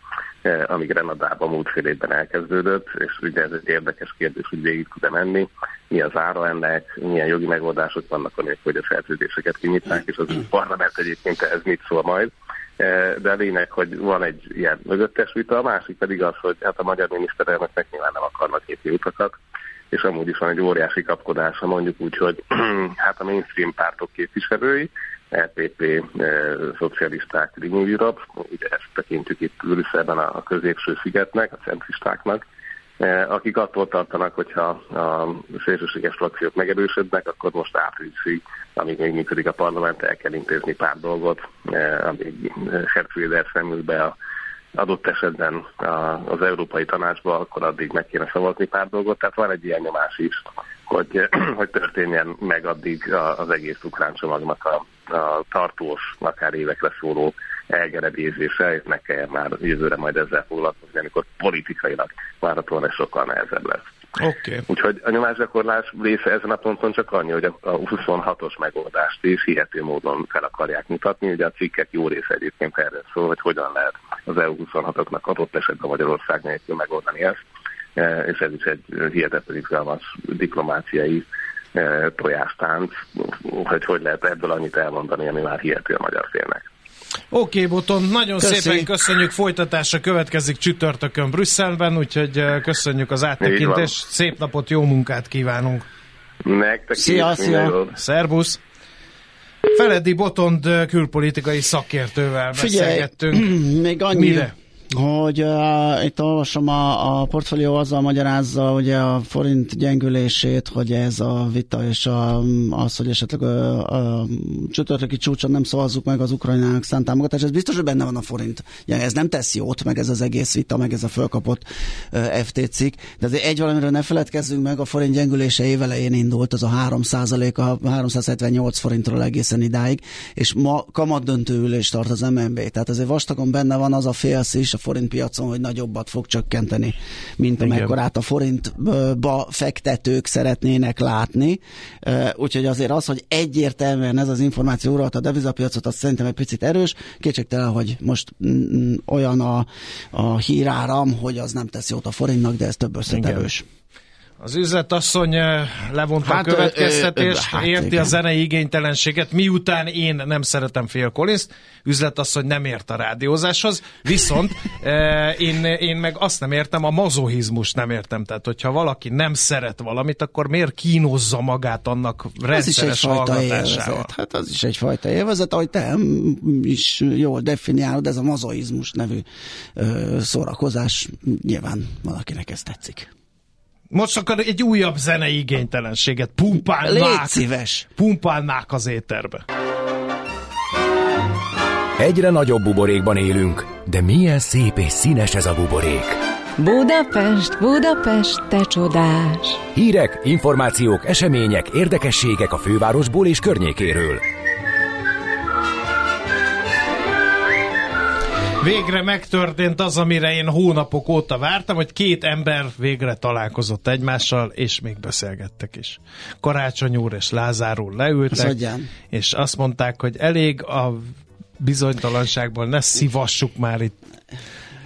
ami Grenadában múlt fél évben elkezdődött, és ugye ez egy érdekes kérdés, hogy végig tud-e menni, mi az ára ennek, milyen jogi megoldások vannak, hogy a szerződéseket kinyitnák, és az [CLEARS THROAT] parlament egyébként ez mit szól majd. E, de lényeg, hogy van egy ilyen mögöttes vita, a másik pedig az, hogy hát a magyar miniszterelnöknek nyilván nem akarnak kéti utakat, és amúgy is van egy óriási kapkodása, mondjuk úgy, hogy [CLEARS THROAT] hát a mainstream pártok képviselői, LPP, e, szocialisták, Renew Europe, ugye ezt tekintjük itt Brüsszelben a középső szigetnek, a centristáknak, akik attól tartanak, hogyha a szélsőséges frakciók megerősödnek, akkor most áprilisig amíg még működik a parlament, el kell intézni pár dolgot, eh, amíg Hertfrieder szemül be a adott esetben az Európai Tanácsba, akkor addig meg kéne szavazni pár dolgot, tehát van egy ilyen nyomás is, hogy, [CLEARS THROAT] hogy történjen meg addig az egész ukrán csomagnak a, a tartós, akár évekre szóló elgerebézése, és meg kell már jövőre majd ezzel foglalkozni, amikor politikailag várhatóan ez sokkal nehezebb lesz. Okay. Úgyhogy a nyomásgyakorlás része ezen a ponton csak annyi, hogy a 26-os megoldást is hihető módon fel akarják mutatni. Ugye a cikkek jó része egyébként erről szól, hogy hogyan lehet az EU26-oknak adott esetben Magyarország nélkül megoldani ezt. E, és ez is egy hihetetlen izgalmas diplomáciai tojástánc, hogy hogy lehet ebből annyit elmondani, ami már hihető a magyar félnek. Oké, okay, Boton, nagyon Köszi. szépen köszönjük, folytatása következik csütörtökön Brüsszelben, úgyhogy köszönjük az áttekintést, szép napot, jó munkát kívánunk! Nektek Szia, is szia. Szerbusz! Feledi Botond külpolitikai szakértővel Figyelj, beszélgettünk. [CLEARS THROAT] még annyi, Mire? Hogy uh, itt olvasom a, a portfólió azzal magyarázza ugye a forint gyengülését, hogy ez a vita és a, az, hogy esetleg a, a csütörtöki csúcson nem szavazzuk meg az Ukrajnának szánt támogatást, ez biztos, hogy benne van a forint. Ja, ez nem tesz jót, meg ez az egész vita, meg ez a fölkapott uh, FT cikk, de azért egy valamiről ne feledkezzünk meg, a forint gyengülése évelején indult, az a 3% a 378 forintról egészen idáig, és ma kamat döntő ülés tart az MNB, tehát azért vastagon benne van az a félsz is forint piacon, hogy nagyobbat fog csökkenteni, mint amekkorát a forintba fektetők szeretnének látni. Úgyhogy azért az, hogy egyértelműen ez az információ uralta a devizapiacot, az szerintem egy picit erős. Kétségtelen, hogy most mm, olyan a, a híráram, hogy az nem tesz jót a forintnak, de ez több összetevős. Az üzletasszony eh, levonta Hát, a következtetést, hát érti igen. a zenei igénytelenséget, miután én nem szeretem Phil collins üzletasszony nem ért a rádiózáshoz, viszont [LAUGHS] eh, én, én meg azt nem értem, a mazohizmus nem értem. Tehát, hogyha valaki nem szeret valamit, akkor miért kínozza magát annak rendszeres hallgatásával? Hát az is egyfajta élvezet, ahogy te is jól definiálod, ez a mazoizmus nevű ö, szórakozás. Nyilván valakinek ez tetszik. Most akkor egy újabb zenei igénytelenséget Légy pumpálnák, szíves! pumpálnák az éterbe. Egyre nagyobb buborékban élünk, de milyen szép és színes ez a buborék. Budapest, Budapest, te csodás! Hírek, információk, események, érdekességek a fővárosból és környékéről. Végre megtörtént az, amire én hónapok óta vártam, hogy két ember végre találkozott egymással, és még beszélgettek is. Karácsony úr és Lázár úr Az leültek, adján. és azt mondták, hogy elég a bizonytalanságból, ne szivassuk már itt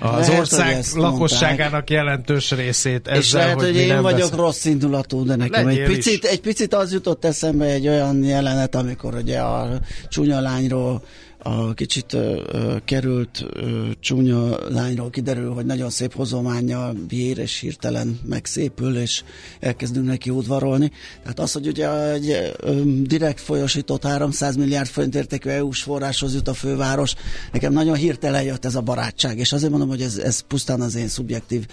az Lehet, hogy ország lakosságának jelentős részét ezzel, És lehet, hogy, mi én vagyok beszél- rossz indulatú, de nekem egy Legyél is. picit, egy picit az jutott eszembe egy olyan jelenet, amikor ugye a csúnya lányról a kicsit ö, került ö, csúnya lányról kiderül, hogy nagyon szép hozományjal bír, és hirtelen megszépül, és elkezdünk neki udvarolni. Tehát az, hogy ugye egy ö, direkt folyosított 300 milliárd forint értékű EU-s forráshoz jut a főváros, nekem nagyon hirtelen jött ez a barátság, és azért mondom, hogy ez, ez pusztán az én szubjektív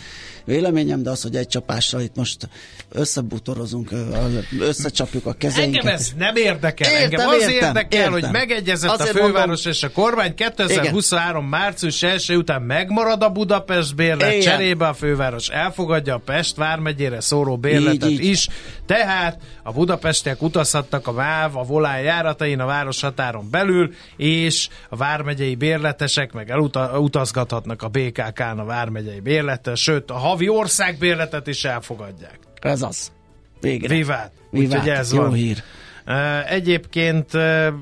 véleményem, de az, hogy egy csapásra itt most összebutorozunk, összecsapjuk a kezeinket. Engem ez nem érdekel. Értem, Engem az értem, érdekel, értem. hogy megegyezett Azért a főváros mondom- és a kormány 2023. március 1 után megmarad a Budapest bérlet, Igen. cserébe a főváros elfogadja a Pest vármegyére szóró bérletet Így, így. is. Tehát a budapestiek utazhattak a VÁV, a volán járatain a város határon belül, és a vármegyei bérletesek meg elutazgathatnak a BKK-n a vármegyei bérletet, sőt a havi országbérletet is elfogadják. Ez az. Végre. Vivát. Vivát. Úgyhogy ez Jó van. hír. Egyébként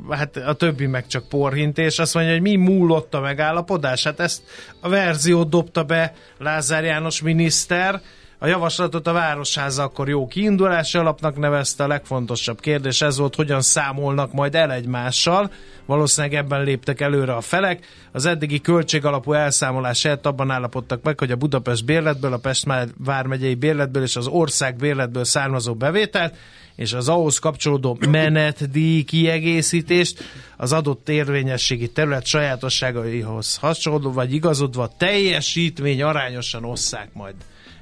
hát a többi meg csak porhintés. Azt mondja, hogy mi múlott a megállapodás. Hát ezt a verziót dobta be Lázár János miniszter. A javaslatot a Városháza akkor jó kiindulási alapnak nevezte. A legfontosabb kérdés ez volt, hogyan számolnak majd el egymással. Valószínűleg ebben léptek előre a felek. Az eddigi költségalapú elszámolás helyett abban állapodtak meg, hogy a Budapest bérletből, a Pest vármegyei bérletből és az ország bérletből származó bevételt és az ahhoz kapcsolódó menetdíj kiegészítést az adott érvényességi terület sajátosságaihoz hasonló vagy igazodva teljesítmény arányosan osszák majd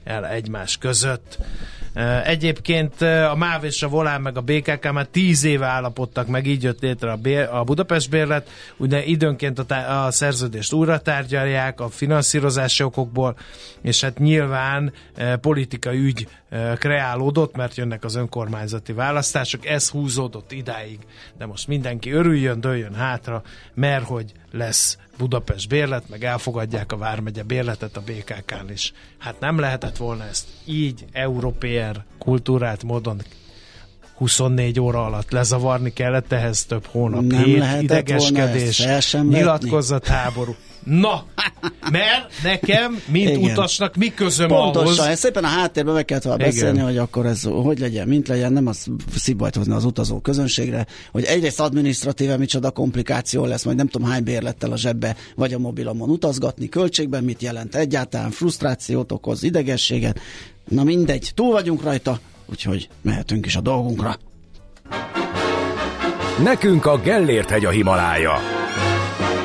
el egymás között. Egyébként a MÁV és a Volán meg a BKK már tíz éve állapodtak meg, így jött létre a, bér, a Budapest bérlet, ugye időnként a, tá- a szerződést újra tárgyalják a finanszírozási okokból, és hát nyilván e, politikai ügy e, kreálódott, mert jönnek az önkormányzati választások, ez húzódott idáig, de most mindenki örüljön, dőljön hátra, mert hogy lesz Budapest bérlet, meg elfogadják a Vármegye bérletet a BKK-n is. Hát nem lehetett volna ezt így európér kultúrált módon 24 óra alatt lezavarni kellett, ehhez több hónap, Nem hét idegeskedés, nyilatkozat, háború. Na, mert nekem, mint Igen. utasnak, mi közöm Pontosan, ahhoz, ezt szépen a háttérben meg volna Igen. beszélni, hogy akkor ez hogy legyen, mint legyen, nem az szívbajt hozni az utazó közönségre, hogy egyrészt adminisztratíve micsoda komplikáció lesz, majd nem tudom hány bérlettel a zsebbe, vagy a mobilomon utazgatni, költségben mit jelent egyáltalán, frusztrációt okoz, idegességet, na mindegy, túl vagyunk rajta, úgyhogy mehetünk is a dolgunkra. Nekünk a Gellért hegy a Himalája.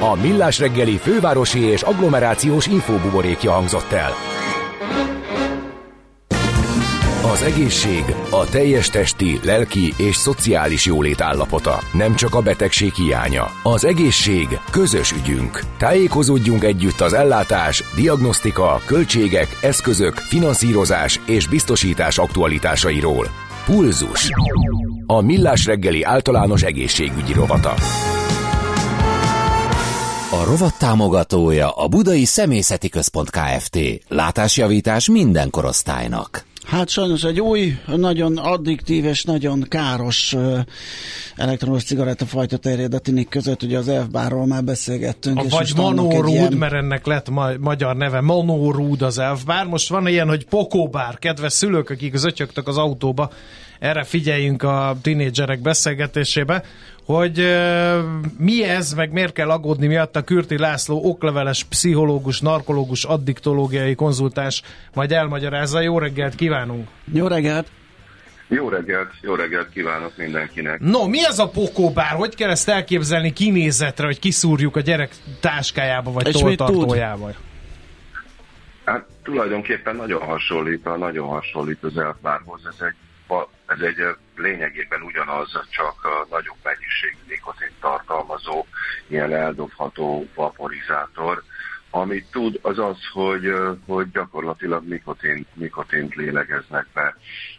A Millás reggeli fővárosi és agglomerációs infóbuborékja hangzott el. Az egészség a teljes testi, lelki és szociális jólét állapota, nem csak a betegség hiánya. Az egészség közös ügyünk. Tájékozódjunk együtt az ellátás, diagnosztika, költségek, eszközök, finanszírozás és biztosítás aktualitásairól. Pulzus. A Millás reggeli általános egészségügyi rovata. A rovat támogatója a Budai Személyzeti Központ Kft. Látásjavítás minden korosztálynak. Hát sajnos egy új, nagyon addiktív és nagyon káros elektronos cigarettafajta terjed a tinik között, ugye az elfbárról már beszélgettünk. A és vagy Manórúd, ilyen- mert ennek lett ma- magyar neve, Manórúd az elf. Bár most van ilyen, hogy Pokóbár, kedves szülők, akik zötyögtek az autóba, erre figyeljünk a tinédzserek beszélgetésébe, hogy mi ez, meg miért kell aggódni miatt a Kürti László okleveles pszichológus, narkológus, addiktológiai konzultás majd elmagyarázza. Jó reggelt kívánunk! Jó reggelt! Jó reggelt, jó reggelt kívánok mindenkinek. No, mi ez a pokóbár? Hogy kell ezt elképzelni kinézetre, hogy kiszúrjuk a gyerek táskájába vagy És mit tud? toltartójába? Hát tulajdonképpen nagyon hasonlít, a nagyon hasonlít az elfbárhoz. Ez egy, va- ez egy lényegében ugyanaz, csak a nagyobb mennyiségű nikotin tartalmazó, ilyen eldobható vaporizátor. Amit tud, az az, hogy, hogy gyakorlatilag nikotin, nikotint lélegeznek be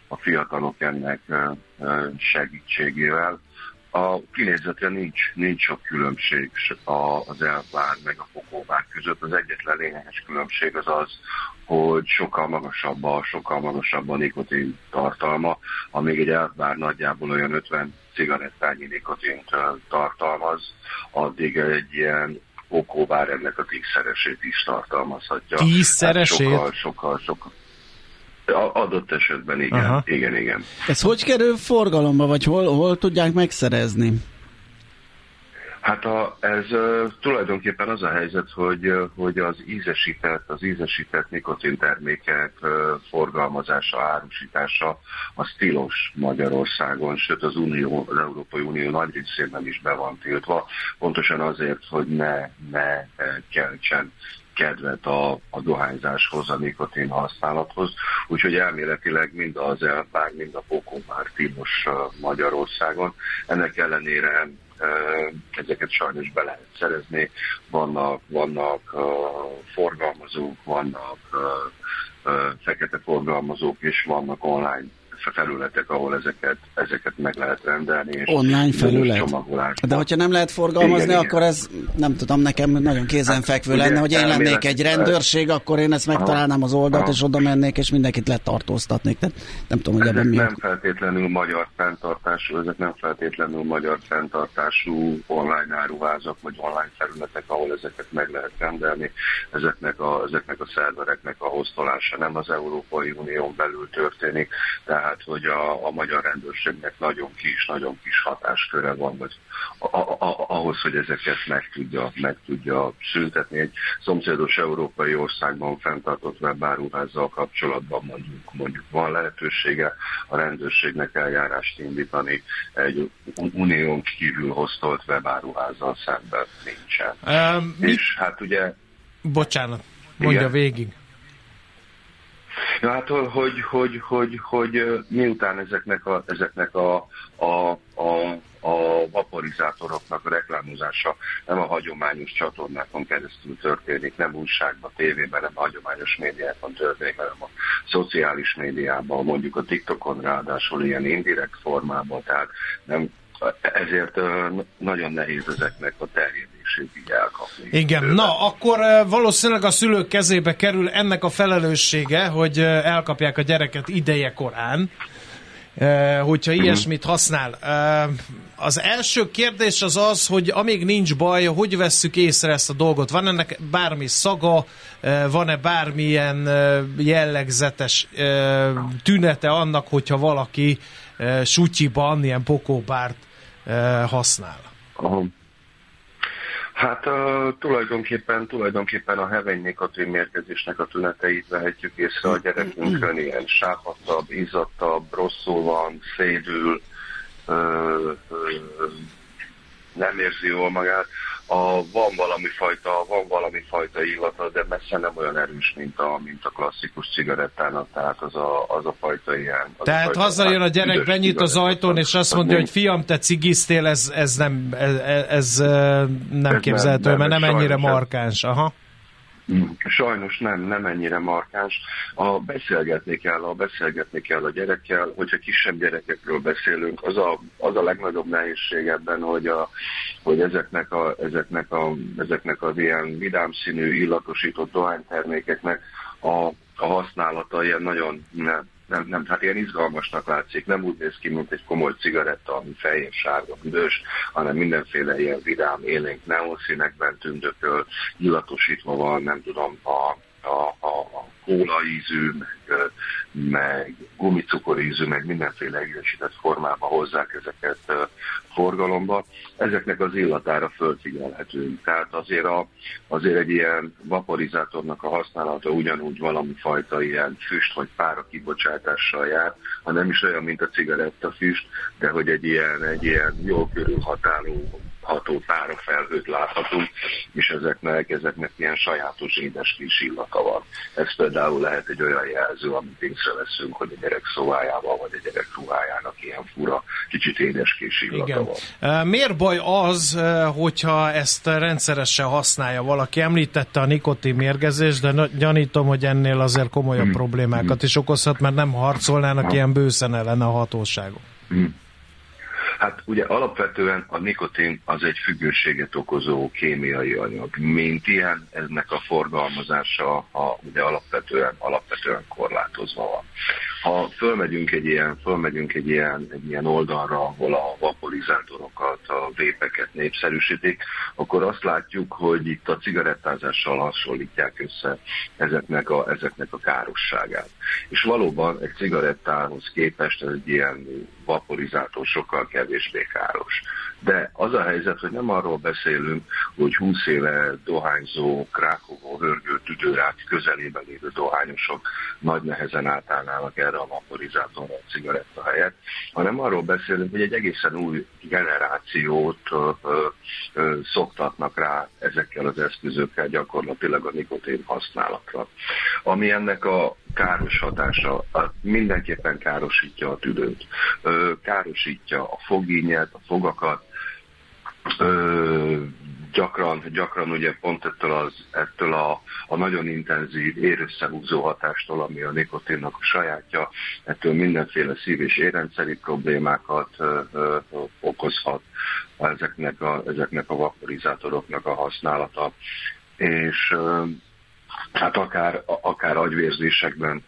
a fiatalok ennek segítségével. A kinézetre nincs, nincs sok különbség az elvár meg a fokóvár között. Az egyetlen lényeges különbség az az, hogy sokkal magasabb a, sokkal magasabb a nikotin tartalma, amíg egy elvár nagyjából olyan 50 cigarettányi nikotint tartalmaz, addig egy ilyen fokóvár ennek a tízszeresét is tartalmazhatja. Tízszeresét? Hát sokkal, sokkal, sokkal. A- Adott esetben igen, Aha. igen, igen. Ez hogy kerül forgalomba, vagy hol, hol tudják megszerezni? Hát a, ez uh, tulajdonképpen az a helyzet, hogy, uh, hogy az ízesített, az ízesített nikotintermékek uh, forgalmazása, árusítása az tilos Magyarországon, sőt az, Unió, az Európai Unió nagy részében is be van tiltva, pontosan azért, hogy ne, ne eh, keltsen kedvet a, a dohányzáshoz, a nikotin használathoz. Úgyhogy elméletileg mind az elbár, mind a pokó már tilos Magyarországon. Ennek ellenére ezeket sajnos be lehet szerezni. Vannak, vannak forgalmazók, vannak uh, fekete forgalmazók, és vannak online felületek, ahol ezeket, ezeket meg lehet rendelni. És Online felület? De hogyha nem lehet forgalmazni, Igen, akkor igen. ez nem tudom, nekem nagyon kézenfekvő Hát, ugye, lenne, hogy én lennék egy rendőrség, akkor én ezt megtalálnám az oldalt, Aha. és oda mennék, és mindenkit letartóztatnék. Tehát nem tudom, hogy ebben mi nem feltétlenül magyar fenntartású, ezek nem feltétlenül magyar fenntartású online áruházak, vagy online felületek, ahol ezeket meg lehet rendelni. Ezeknek a, ezeknek a szervereknek a hoztolása nem az Európai Unión belül történik, tehát hogy a, a magyar rendőrségnek nagyon kis, nagyon kis hatásköre van, vagy a, a, a, ahhoz, hogy ezeket meg tudja, meg tudja szüntetni. Egy szomszédos európai országban fenntartott webáruházzal kapcsolatban mondjuk, mondjuk van lehetősége a rendőrségnek eljárást indítani, egy unión kívül hoztolt webáruházzal szemben nincsen. Um, mi, És hát ugye bocsánat, mondja Igen. végig. Ja, hát, hogy, hogy, hogy, hogy miután ezeknek a, ezeknek a, a, a, a vaporizátoroknak a reklámozása nem a hagyományos csatornákon keresztül történik, nem újságban, tévében, nem a hagyományos médiákon történik, hanem a szociális médiában, mondjuk a TikTokon ráadásul ilyen indirekt formában, tehát nem, ezért nagyon nehéz ezeknek a terjedését így elkapni. Igen, na akkor eh, valószínűleg a szülők kezébe kerül ennek a felelőssége, hogy eh, elkapják a gyereket ideje korán, Uh, hogyha uh-huh. ilyesmit használ. Az első kérdés az az, hogy amíg nincs baj, hogy vesszük észre ezt a dolgot? Van ennek bármi szaga, van-e bármilyen jellegzetes tünete annak, hogyha valaki sutyiban ilyen pokóbárt használ? Aha. Hát uh, tulajdonképpen, tulajdonképpen a heveny nikotin mérgezésnek a tüneteit vehetjük észre a gyerekünkön, ilyen sápadtabb, izzattabb, rosszul van, szédül, uh, uh, nem érzi jól magát a, van valami fajta, van valami fajta illata, de messze nem olyan erős, mint a, mint a klasszikus cigarettának, tehát az a, az a fajta ilyen. Az tehát hazajön a gyerek, benyit az ajtón, és azt mondja, hogy fiam, te cigiztél, ez, ez nem, ez, ez nem ez képzelhető, nem, nem, mert nem ennyire markáns. Aha. Sajnos nem, nem ennyire markáns. A beszélgetni kell, a beszélgetni kell a gyerekkel, hogyha kisebb gyerekekről beszélünk, az a, az a legnagyobb nehézség ebben, hogy, a, hogy ezeknek, a, ezeknek, a, ezeknek az ilyen vidám színű illatosított dohánytermékeknek a, a használata ilyen nagyon nem, nem, hát ilyen izgalmasnak látszik, nem úgy néz ki, mint egy komoly cigaretta, ami fehér, sárga, büdös, hanem mindenféle ilyen vidám, élénk neonszínekben tündököl, illatosítva van, nem tudom, a, a, a, a kóla ízű, meg, meg gumicukor ízű, meg mindenféle ízesített formában hozzák ezeket forgalomba. Ezeknek az illatára fölfigyelhetünk. Tehát azért, a, azért egy ilyen vaporizátornak a használata ugyanúgy valami fajta ilyen füst vagy pára kibocsátással jár, ha nem is olyan, mint a cigaretta füst, de hogy egy ilyen, egy ilyen jó körülhatáló ható felhőt láthatunk, és ezeknek, ezeknek ilyen sajátos édes kis illata van. Ez például lehet egy olyan jelző, amit észreveszünk, hogy a gyerek szóvájával, vagy a gyerek ruhájának ilyen fura, kicsit édes kis illata Igen. van. Miért baj az, hogyha ezt rendszeresen használja valaki? Említette a nikotin mérgezés, de gyanítom, hogy ennél azért komolyabb hmm. problémákat hmm. is okozhat, mert nem harcolnának hmm. ilyen bőszen ellen a hatóságok. Hmm. Hát ugye alapvetően a nikotin az egy függőséget okozó kémiai anyag. Mint ilyen, ennek a forgalmazása a, ugye alapvetően, alapvetően korlátozva van. Ha fölmegyünk egy ilyen, fölmegyünk egy ilyen, egy ilyen oldalra, ahol a vaporizátorokat, a vépeket népszerűsítik, akkor azt látjuk, hogy itt a cigarettázással hasonlítják össze ezeknek a, ezeknek a károsságát. És valóban egy cigarettához képest ez egy ilyen vaporizátor sokkal kevésbé káros. De az a helyzet, hogy nem arról beszélünk, hogy 20 éve dohányzó, krákovó, hörgő, tüdőrák közelében lévő dohányosok nagy nehezen átállnának erre a vaporizátorra a cigaretta helyett, hanem arról beszélünk, hogy egy egészen új generációt ö, ö, ö, szoktatnak rá ezekkel az eszközökkel gyakorlatilag a nikotin használatra. Ami ennek a káros hatása mindenképpen károsítja a tüdőt, károsítja a fogínyet, a fogakat, gyakran, gyakran ugye pont ettől, az, ettől a, a nagyon intenzív érösszehúzó hatástól, ami a nikotinnak a sajátja, ettől mindenféle szív- és érrendszeri problémákat okozhat ezeknek a, ezeknek a vaporizátoroknak a használata. És ö, hát akár, akár agyvérzésekben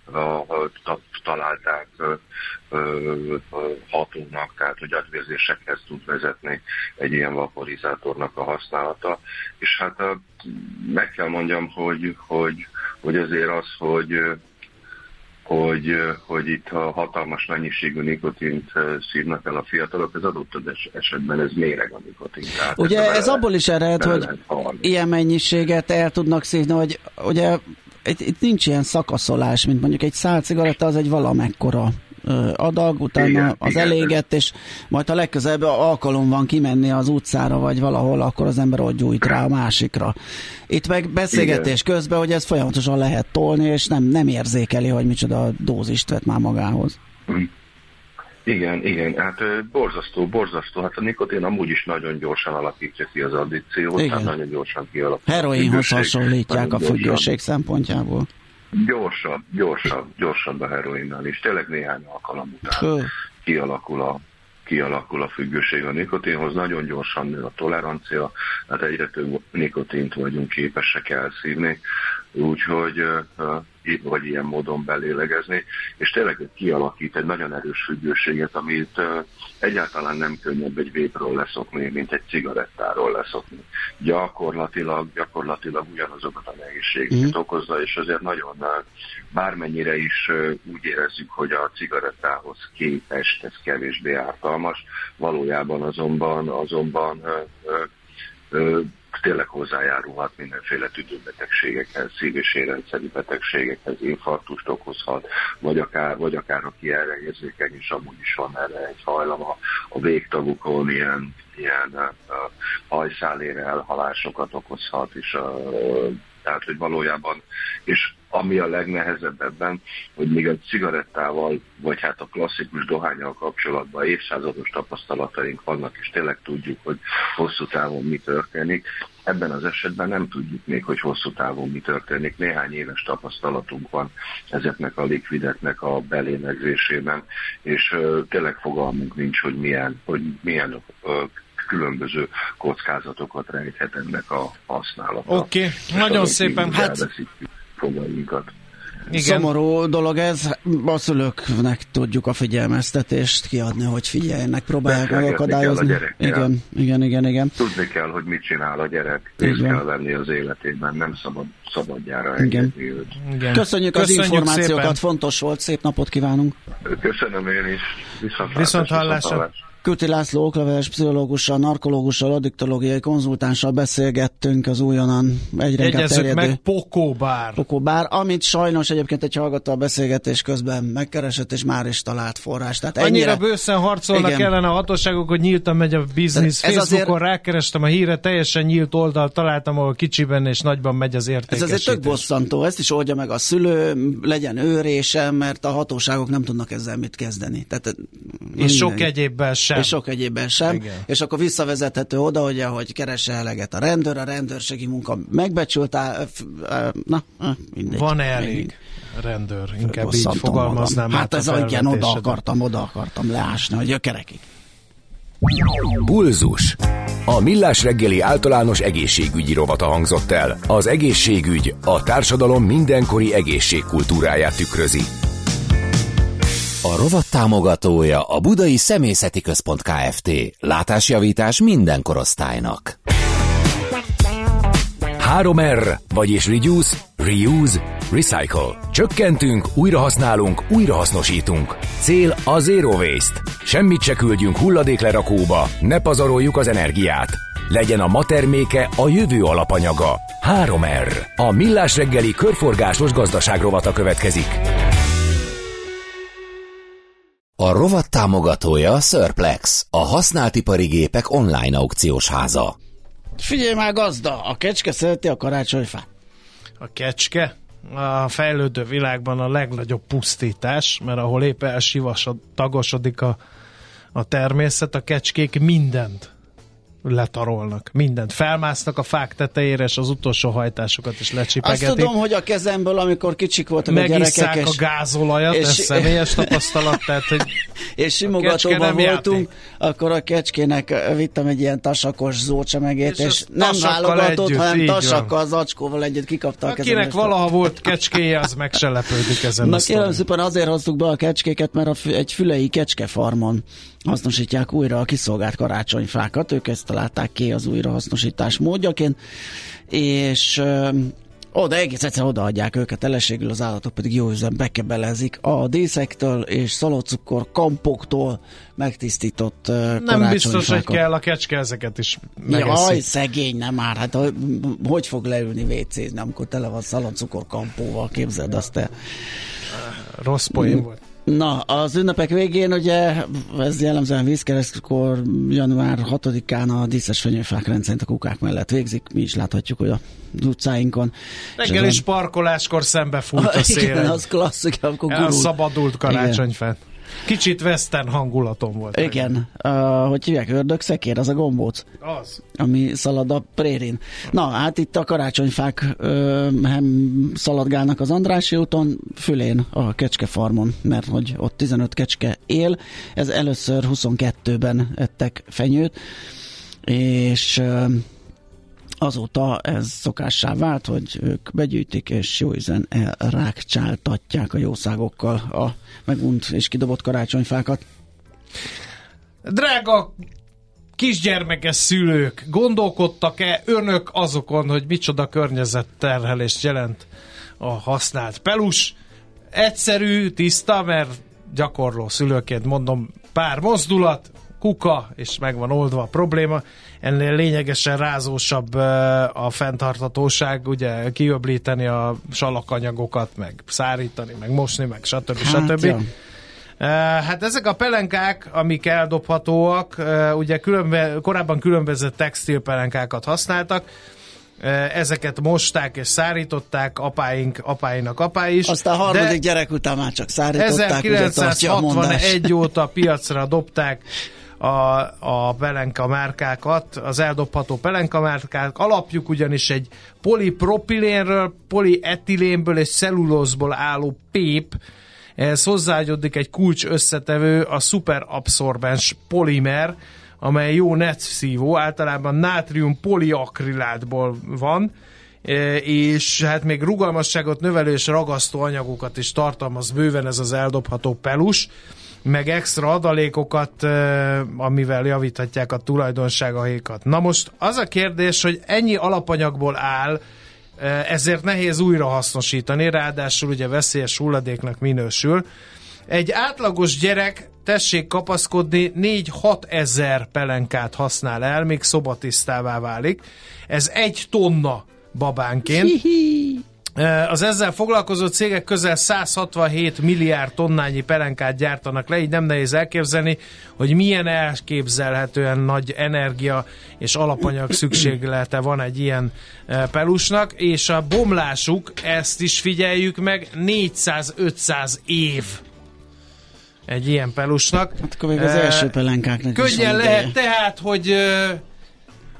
találták hatónak, tehát hogy agyvérzésekhez tud vezetni egy ilyen vaporizátornak a használata. És hát meg kell mondjam, hogy, hogy, hogy azért az, hogy hogy, hogy itt a hatalmas mennyiségű nikotint szívnak el a fiatalok, ez adott esetben ez méreg a nikotin. Tehát ugye ez, ez abból is ered, hogy ilyen mennyiséget el tudnak szívni, hogy ugye itt, itt nincs ilyen szakaszolás, mint mondjuk egy szál cigaretta, az egy valamekkora adag, utána az igen. elégett, és majd ha legközelebb alkalom van kimenni az utcára, vagy valahol, akkor az ember ott gyújt rá a másikra. Itt meg beszélgetés igen. közben, hogy ez folyamatosan lehet tolni, és nem, nem érzékeli, hogy micsoda dózist vett már magához. Igen, igen, hát borzasztó, borzasztó. Hát a nikotin amúgy is nagyon gyorsan alakítja ki az addikciót, igen. hát nagyon gyorsan kialakítja. Heroinhoz hasonlítják a függőség szempontjából. Gyorsabb, gyorsabb, gyorsabb a heroinnal is. Tényleg néhány alkalom után kialakul a, kialakul a függőség a nikotinhoz, nagyon gyorsan nő a tolerancia, hát egyre több nikotint vagyunk képesek elszívni. úgyhogy vagy ilyen módon belélegezni, és tényleg kialakít egy nagyon erős függőséget, amit egyáltalán nem könnyebb egy vépről leszokni, mint egy cigarettáról leszokni. Gyakorlatilag, gyakorlatilag ugyanazokat a nehézségeket mm. okozza, és azért nagyon bármennyire is úgy érezzük, hogy a cigarettához képest ez kevésbé ártalmas, valójában azonban, azonban tényleg hozzájárulhat mindenféle tüdőbetegségekhez, szív- és érrendszeri betegségekhez, infarktust okozhat, vagy akár, vagy akár aki erre érzékeny, és amúgy is van erre egy hajlama a végtagukon, ilyen, ilyen hajszálére elhalásokat okozhat, és uh, tehát, hogy valójában, és ami a legnehezebb ebben, hogy még a cigarettával, vagy hát a klasszikus dohányal kapcsolatban évszázados tapasztalataink vannak, és tényleg tudjuk, hogy hosszú távon mi történik. Ebben az esetben nem tudjuk még, hogy hosszú távon mi történik. Néhány éves tapasztalatunk van ezeknek a likvideknek a belélegzésében, és tényleg fogalmunk nincs, hogy milyen, hogy milyen különböző kockázatokat rejthet ennek a használata. Oké, okay. nagyon szépen. Hát... Fogalminkat. Igen. Szomorú dolog ez, a szülőknek tudjuk a figyelmeztetést kiadni, hogy figyeljenek, próbálják megakadályozni. Igen, igen, igen, igen. Tudni kell, hogy mit csinál a gyerek, részt kell venni az életében, nem szabad szabadjára engedni őt. Igen. Köszönjük, Köszönjük az információkat, szépen. fontos volt, szép napot kívánunk. Köszönöm én is, viszont, viszont hallásra. Viszont hallásra. Köti László okleveles pszichológussal, narkológussal, addiktológiai konzultánssal beszélgettünk az újonnan egyre inkább terjedő... meg Pokóbár. Pokóbár, amit sajnos egyébként egy hallgató a beszélgetés közben megkeresett, és már is talált forrás. Tehát ennyire... Annyira bőszen harcolnak igen. ellen a hatóságok, hogy nyíltan megy a biznisz. Facebookon azért... rákerestem a híre, teljesen nyílt oldalt találtam, ahol kicsiben és nagyban megy az értékesítés. Ez azért tök bosszantó, ezt is oldja meg a szülő, legyen őrése, mert a hatóságok nem tudnak ezzel mit kezdeni. Tehát és sok egyébben sem sem. És sok egyébben sem. Igen. És akkor visszavezethető oda, hogy ahogy keresse eleget a rendőr, a rendőrségi munka megbecsült, á, na, mindegy. Van elég rendőr, inkább így fogalmaznám. Hát ez a igen, oda akartam, oda akartam leásni a gyökerekig. Bulzus. A Millás reggeli általános egészségügyi rovata hangzott el. Az egészségügy a társadalom mindenkori egészségkultúráját tükrözi. A rovat támogatója a Budai Szemészeti Központ Kft. Látásjavítás minden korosztálynak. 3R, vagyis Reduce, Reuse, Recycle. Csökkentünk, újrahasználunk, újrahasznosítunk. Cél a Zero Waste. Semmit se küldjünk hulladéklerakóba, ne pazaroljuk az energiát. Legyen a ma terméke a jövő alapanyaga. 3R. A Millás reggeli körforgásos gazdaságrovata következik. A rovat támogatója a Surplex, a használt ipari gépek online aukciós háza. Figyelj már gazda, a kecske szereti a karácsonyfát. A kecske? A fejlődő világban a legnagyobb pusztítás, mert ahol épp elsivasod, tagosodik a, a természet, a kecskék mindent letarolnak. Mindent. Felmásznak a fák tetejére, és az utolsó hajtásokat is lecsipegetik. Azt tudom, hogy a kezemből, amikor kicsik voltak a gyerekek. És, a gázolajat, és, ez személyes tapasztalat. Tehát, hogy [LAUGHS] és simogatóban voltunk, játék. akkor a kecskének vittem egy ilyen tasakos zócsemegét, és, és nem válogatott, együtt, hanem tasakkal, az acskóval együtt kikapta a Akinek valaha volt kecskéje, az meg se lepődik ezen Na kérem szépen azért hoztuk be a kecskéket, mert a, egy fülei kecskefarmon hasznosítják újra a kiszolgált karácsonyfákat, ők ezt találták ki az újrahasznosítás módjaként, és oda egész egyszer odaadják őket eleségül, az állatok pedig jó üzembe kebelezik a díszektől és szalócukor kampoktól megtisztított uh, Nem biztos, hogy kell a kecske ezeket is megeszik. Jaj, szegény, nem már, hát hogy fog leülni vécézni, amikor tele van szalócukor kampóval, képzeld azt te. Rossz poén volt. Na, az ünnepek végén ugye ez jellemzően vízkeresztkor január 6-án a díszes fenyőfák rendszerint a kukák mellett végzik. Mi is láthatjuk, hogy a utcáinkon. Reggel is parkoláskor szembe fújt a [LAUGHS] szél. Igen, az klasszik, amikor gurult. Elszabadult karácsonyfát. Kicsit western hangulatom volt. Igen. Uh, hogy hívják, ördögszekér, az a gombóc. Az. Ami szalad a prérin. Na, hát itt a karácsonyfák uh, szaladgálnak az Andrási úton, fülén a kecskefarmon, mert hogy ott 15 kecske él. Ez először 22-ben ettek fenyőt, és uh, azóta ez szokássá vált, hogy ők begyűjtik és jó üzen elrákcsáltatják a jószágokkal a megunt és kidobott karácsonyfákat. Drága kisgyermekes szülők, gondolkodtak-e önök azokon, hogy micsoda környezetterhelést jelent a használt pelus? Egyszerű, tiszta, mert gyakorló szülőként mondom, pár mozdulat, kuka, és meg van oldva a probléma. Ennél lényegesen rázósabb a fenntarthatóság, ugye kiöblíteni a salakanyagokat, meg szárítani, meg mosni, meg stb. Hát, stb. Ja. Hát ezek a pelenkák, amik eldobhatóak, ugye különbe, korábban különböző textilpelenkákat használtak, ezeket mosták és szárították apáink, apáinak apái is. Aztán a harmadik gyerek után már csak szárították. 1961 óta piacra dobták a, a pelenka márkákat, az eldobható pelenka márkák. Alapjuk ugyanis egy polipropilénről, polietilénből és cellulózból álló pép, ehhez hozzáadódik egy kulcs összetevő, a szuperabszorbens polimer, amely jó netszívó, általában nátrium poliakrilátból van, e, és hát még rugalmasságot növelő és ragasztó anyagokat is tartalmaz bőven ez az eldobható pelus, meg extra adalékokat, amivel javíthatják a tulajdonságaikat. Na most az a kérdés, hogy ennyi alapanyagból áll, ezért nehéz újra hasznosítani, ráadásul ugye veszélyes hulladéknak minősül. Egy átlagos gyerek tessék kapaszkodni, 4-6 ezer pelenkát használ el, még szobatisztává válik. Ez egy tonna babánként. Az ezzel foglalkozó cégek közel 167 milliárd tonnányi pelenkát gyártanak le, így nem nehéz elképzelni, hogy milyen elképzelhetően nagy energia és alapanyag szükséglete van egy ilyen pelusnak, és a bomlásuk, ezt is figyeljük meg, 400-500 év egy ilyen pelusnak. Hát akkor még az uh, első pelenkáknak Könnyen lehet tehát, hogy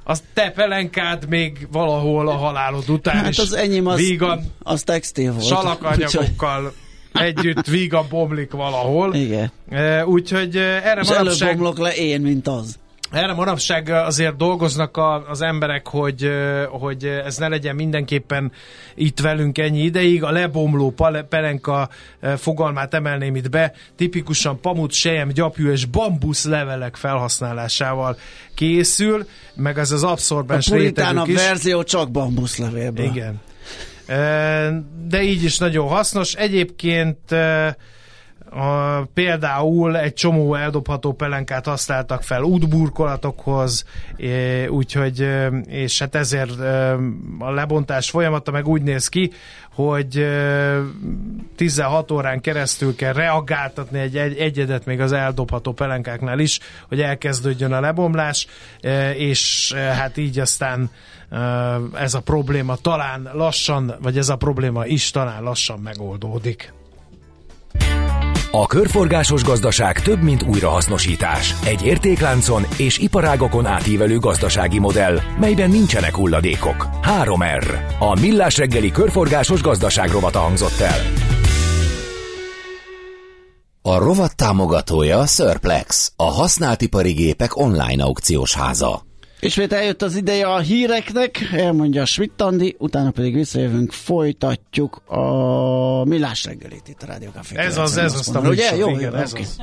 az te pelenkád még valahol a halálod után hát az enyém az, vígan, az textil volt. Salakanyagokkal együtt vígan bomlik valahol. Igen. Uh, úgyhogy uh, erre És manapság... előbb bomlok le én, mint az. Erre manapság azért dolgoznak a, az emberek, hogy, hogy ez ne legyen mindenképpen itt velünk ennyi ideig. A lebomló pelenka fogalmát emelném itt be, tipikusan pamut, sejem, gyapjú és bambusz levelek felhasználásával készül, meg ez az abszorbens rétegük is. A verzió csak bambusz levélből. Igen. De így is nagyon hasznos. Egyébként például egy csomó eldobható pelenkát használtak fel útburkolatokhoz, úgyhogy, és hát ezért a lebontás folyamata meg úgy néz ki, hogy 16 órán keresztül kell reagáltatni egy, egy egyedet még az eldobható pelenkáknál is, hogy elkezdődjön a lebomlás, és hát így aztán ez a probléma talán lassan, vagy ez a probléma is talán lassan megoldódik. A körforgásos gazdaság több, mint újrahasznosítás. Egy értékláncon és iparágokon átívelő gazdasági modell, melyben nincsenek hulladékok. 3R. A Millás reggeli körforgásos gazdaság rovata hangzott el. A rovat támogatója a Surplex, a használt ipari gépek online aukciós háza. Ismét eljött az ideje a híreknek, elmondja Schmidt Andi, utána pedig visszajövünk, folytatjuk a millás reggelét itt a Rádió Café. Ez az, ez az a Ugye? Jó, igen, ez okay. az.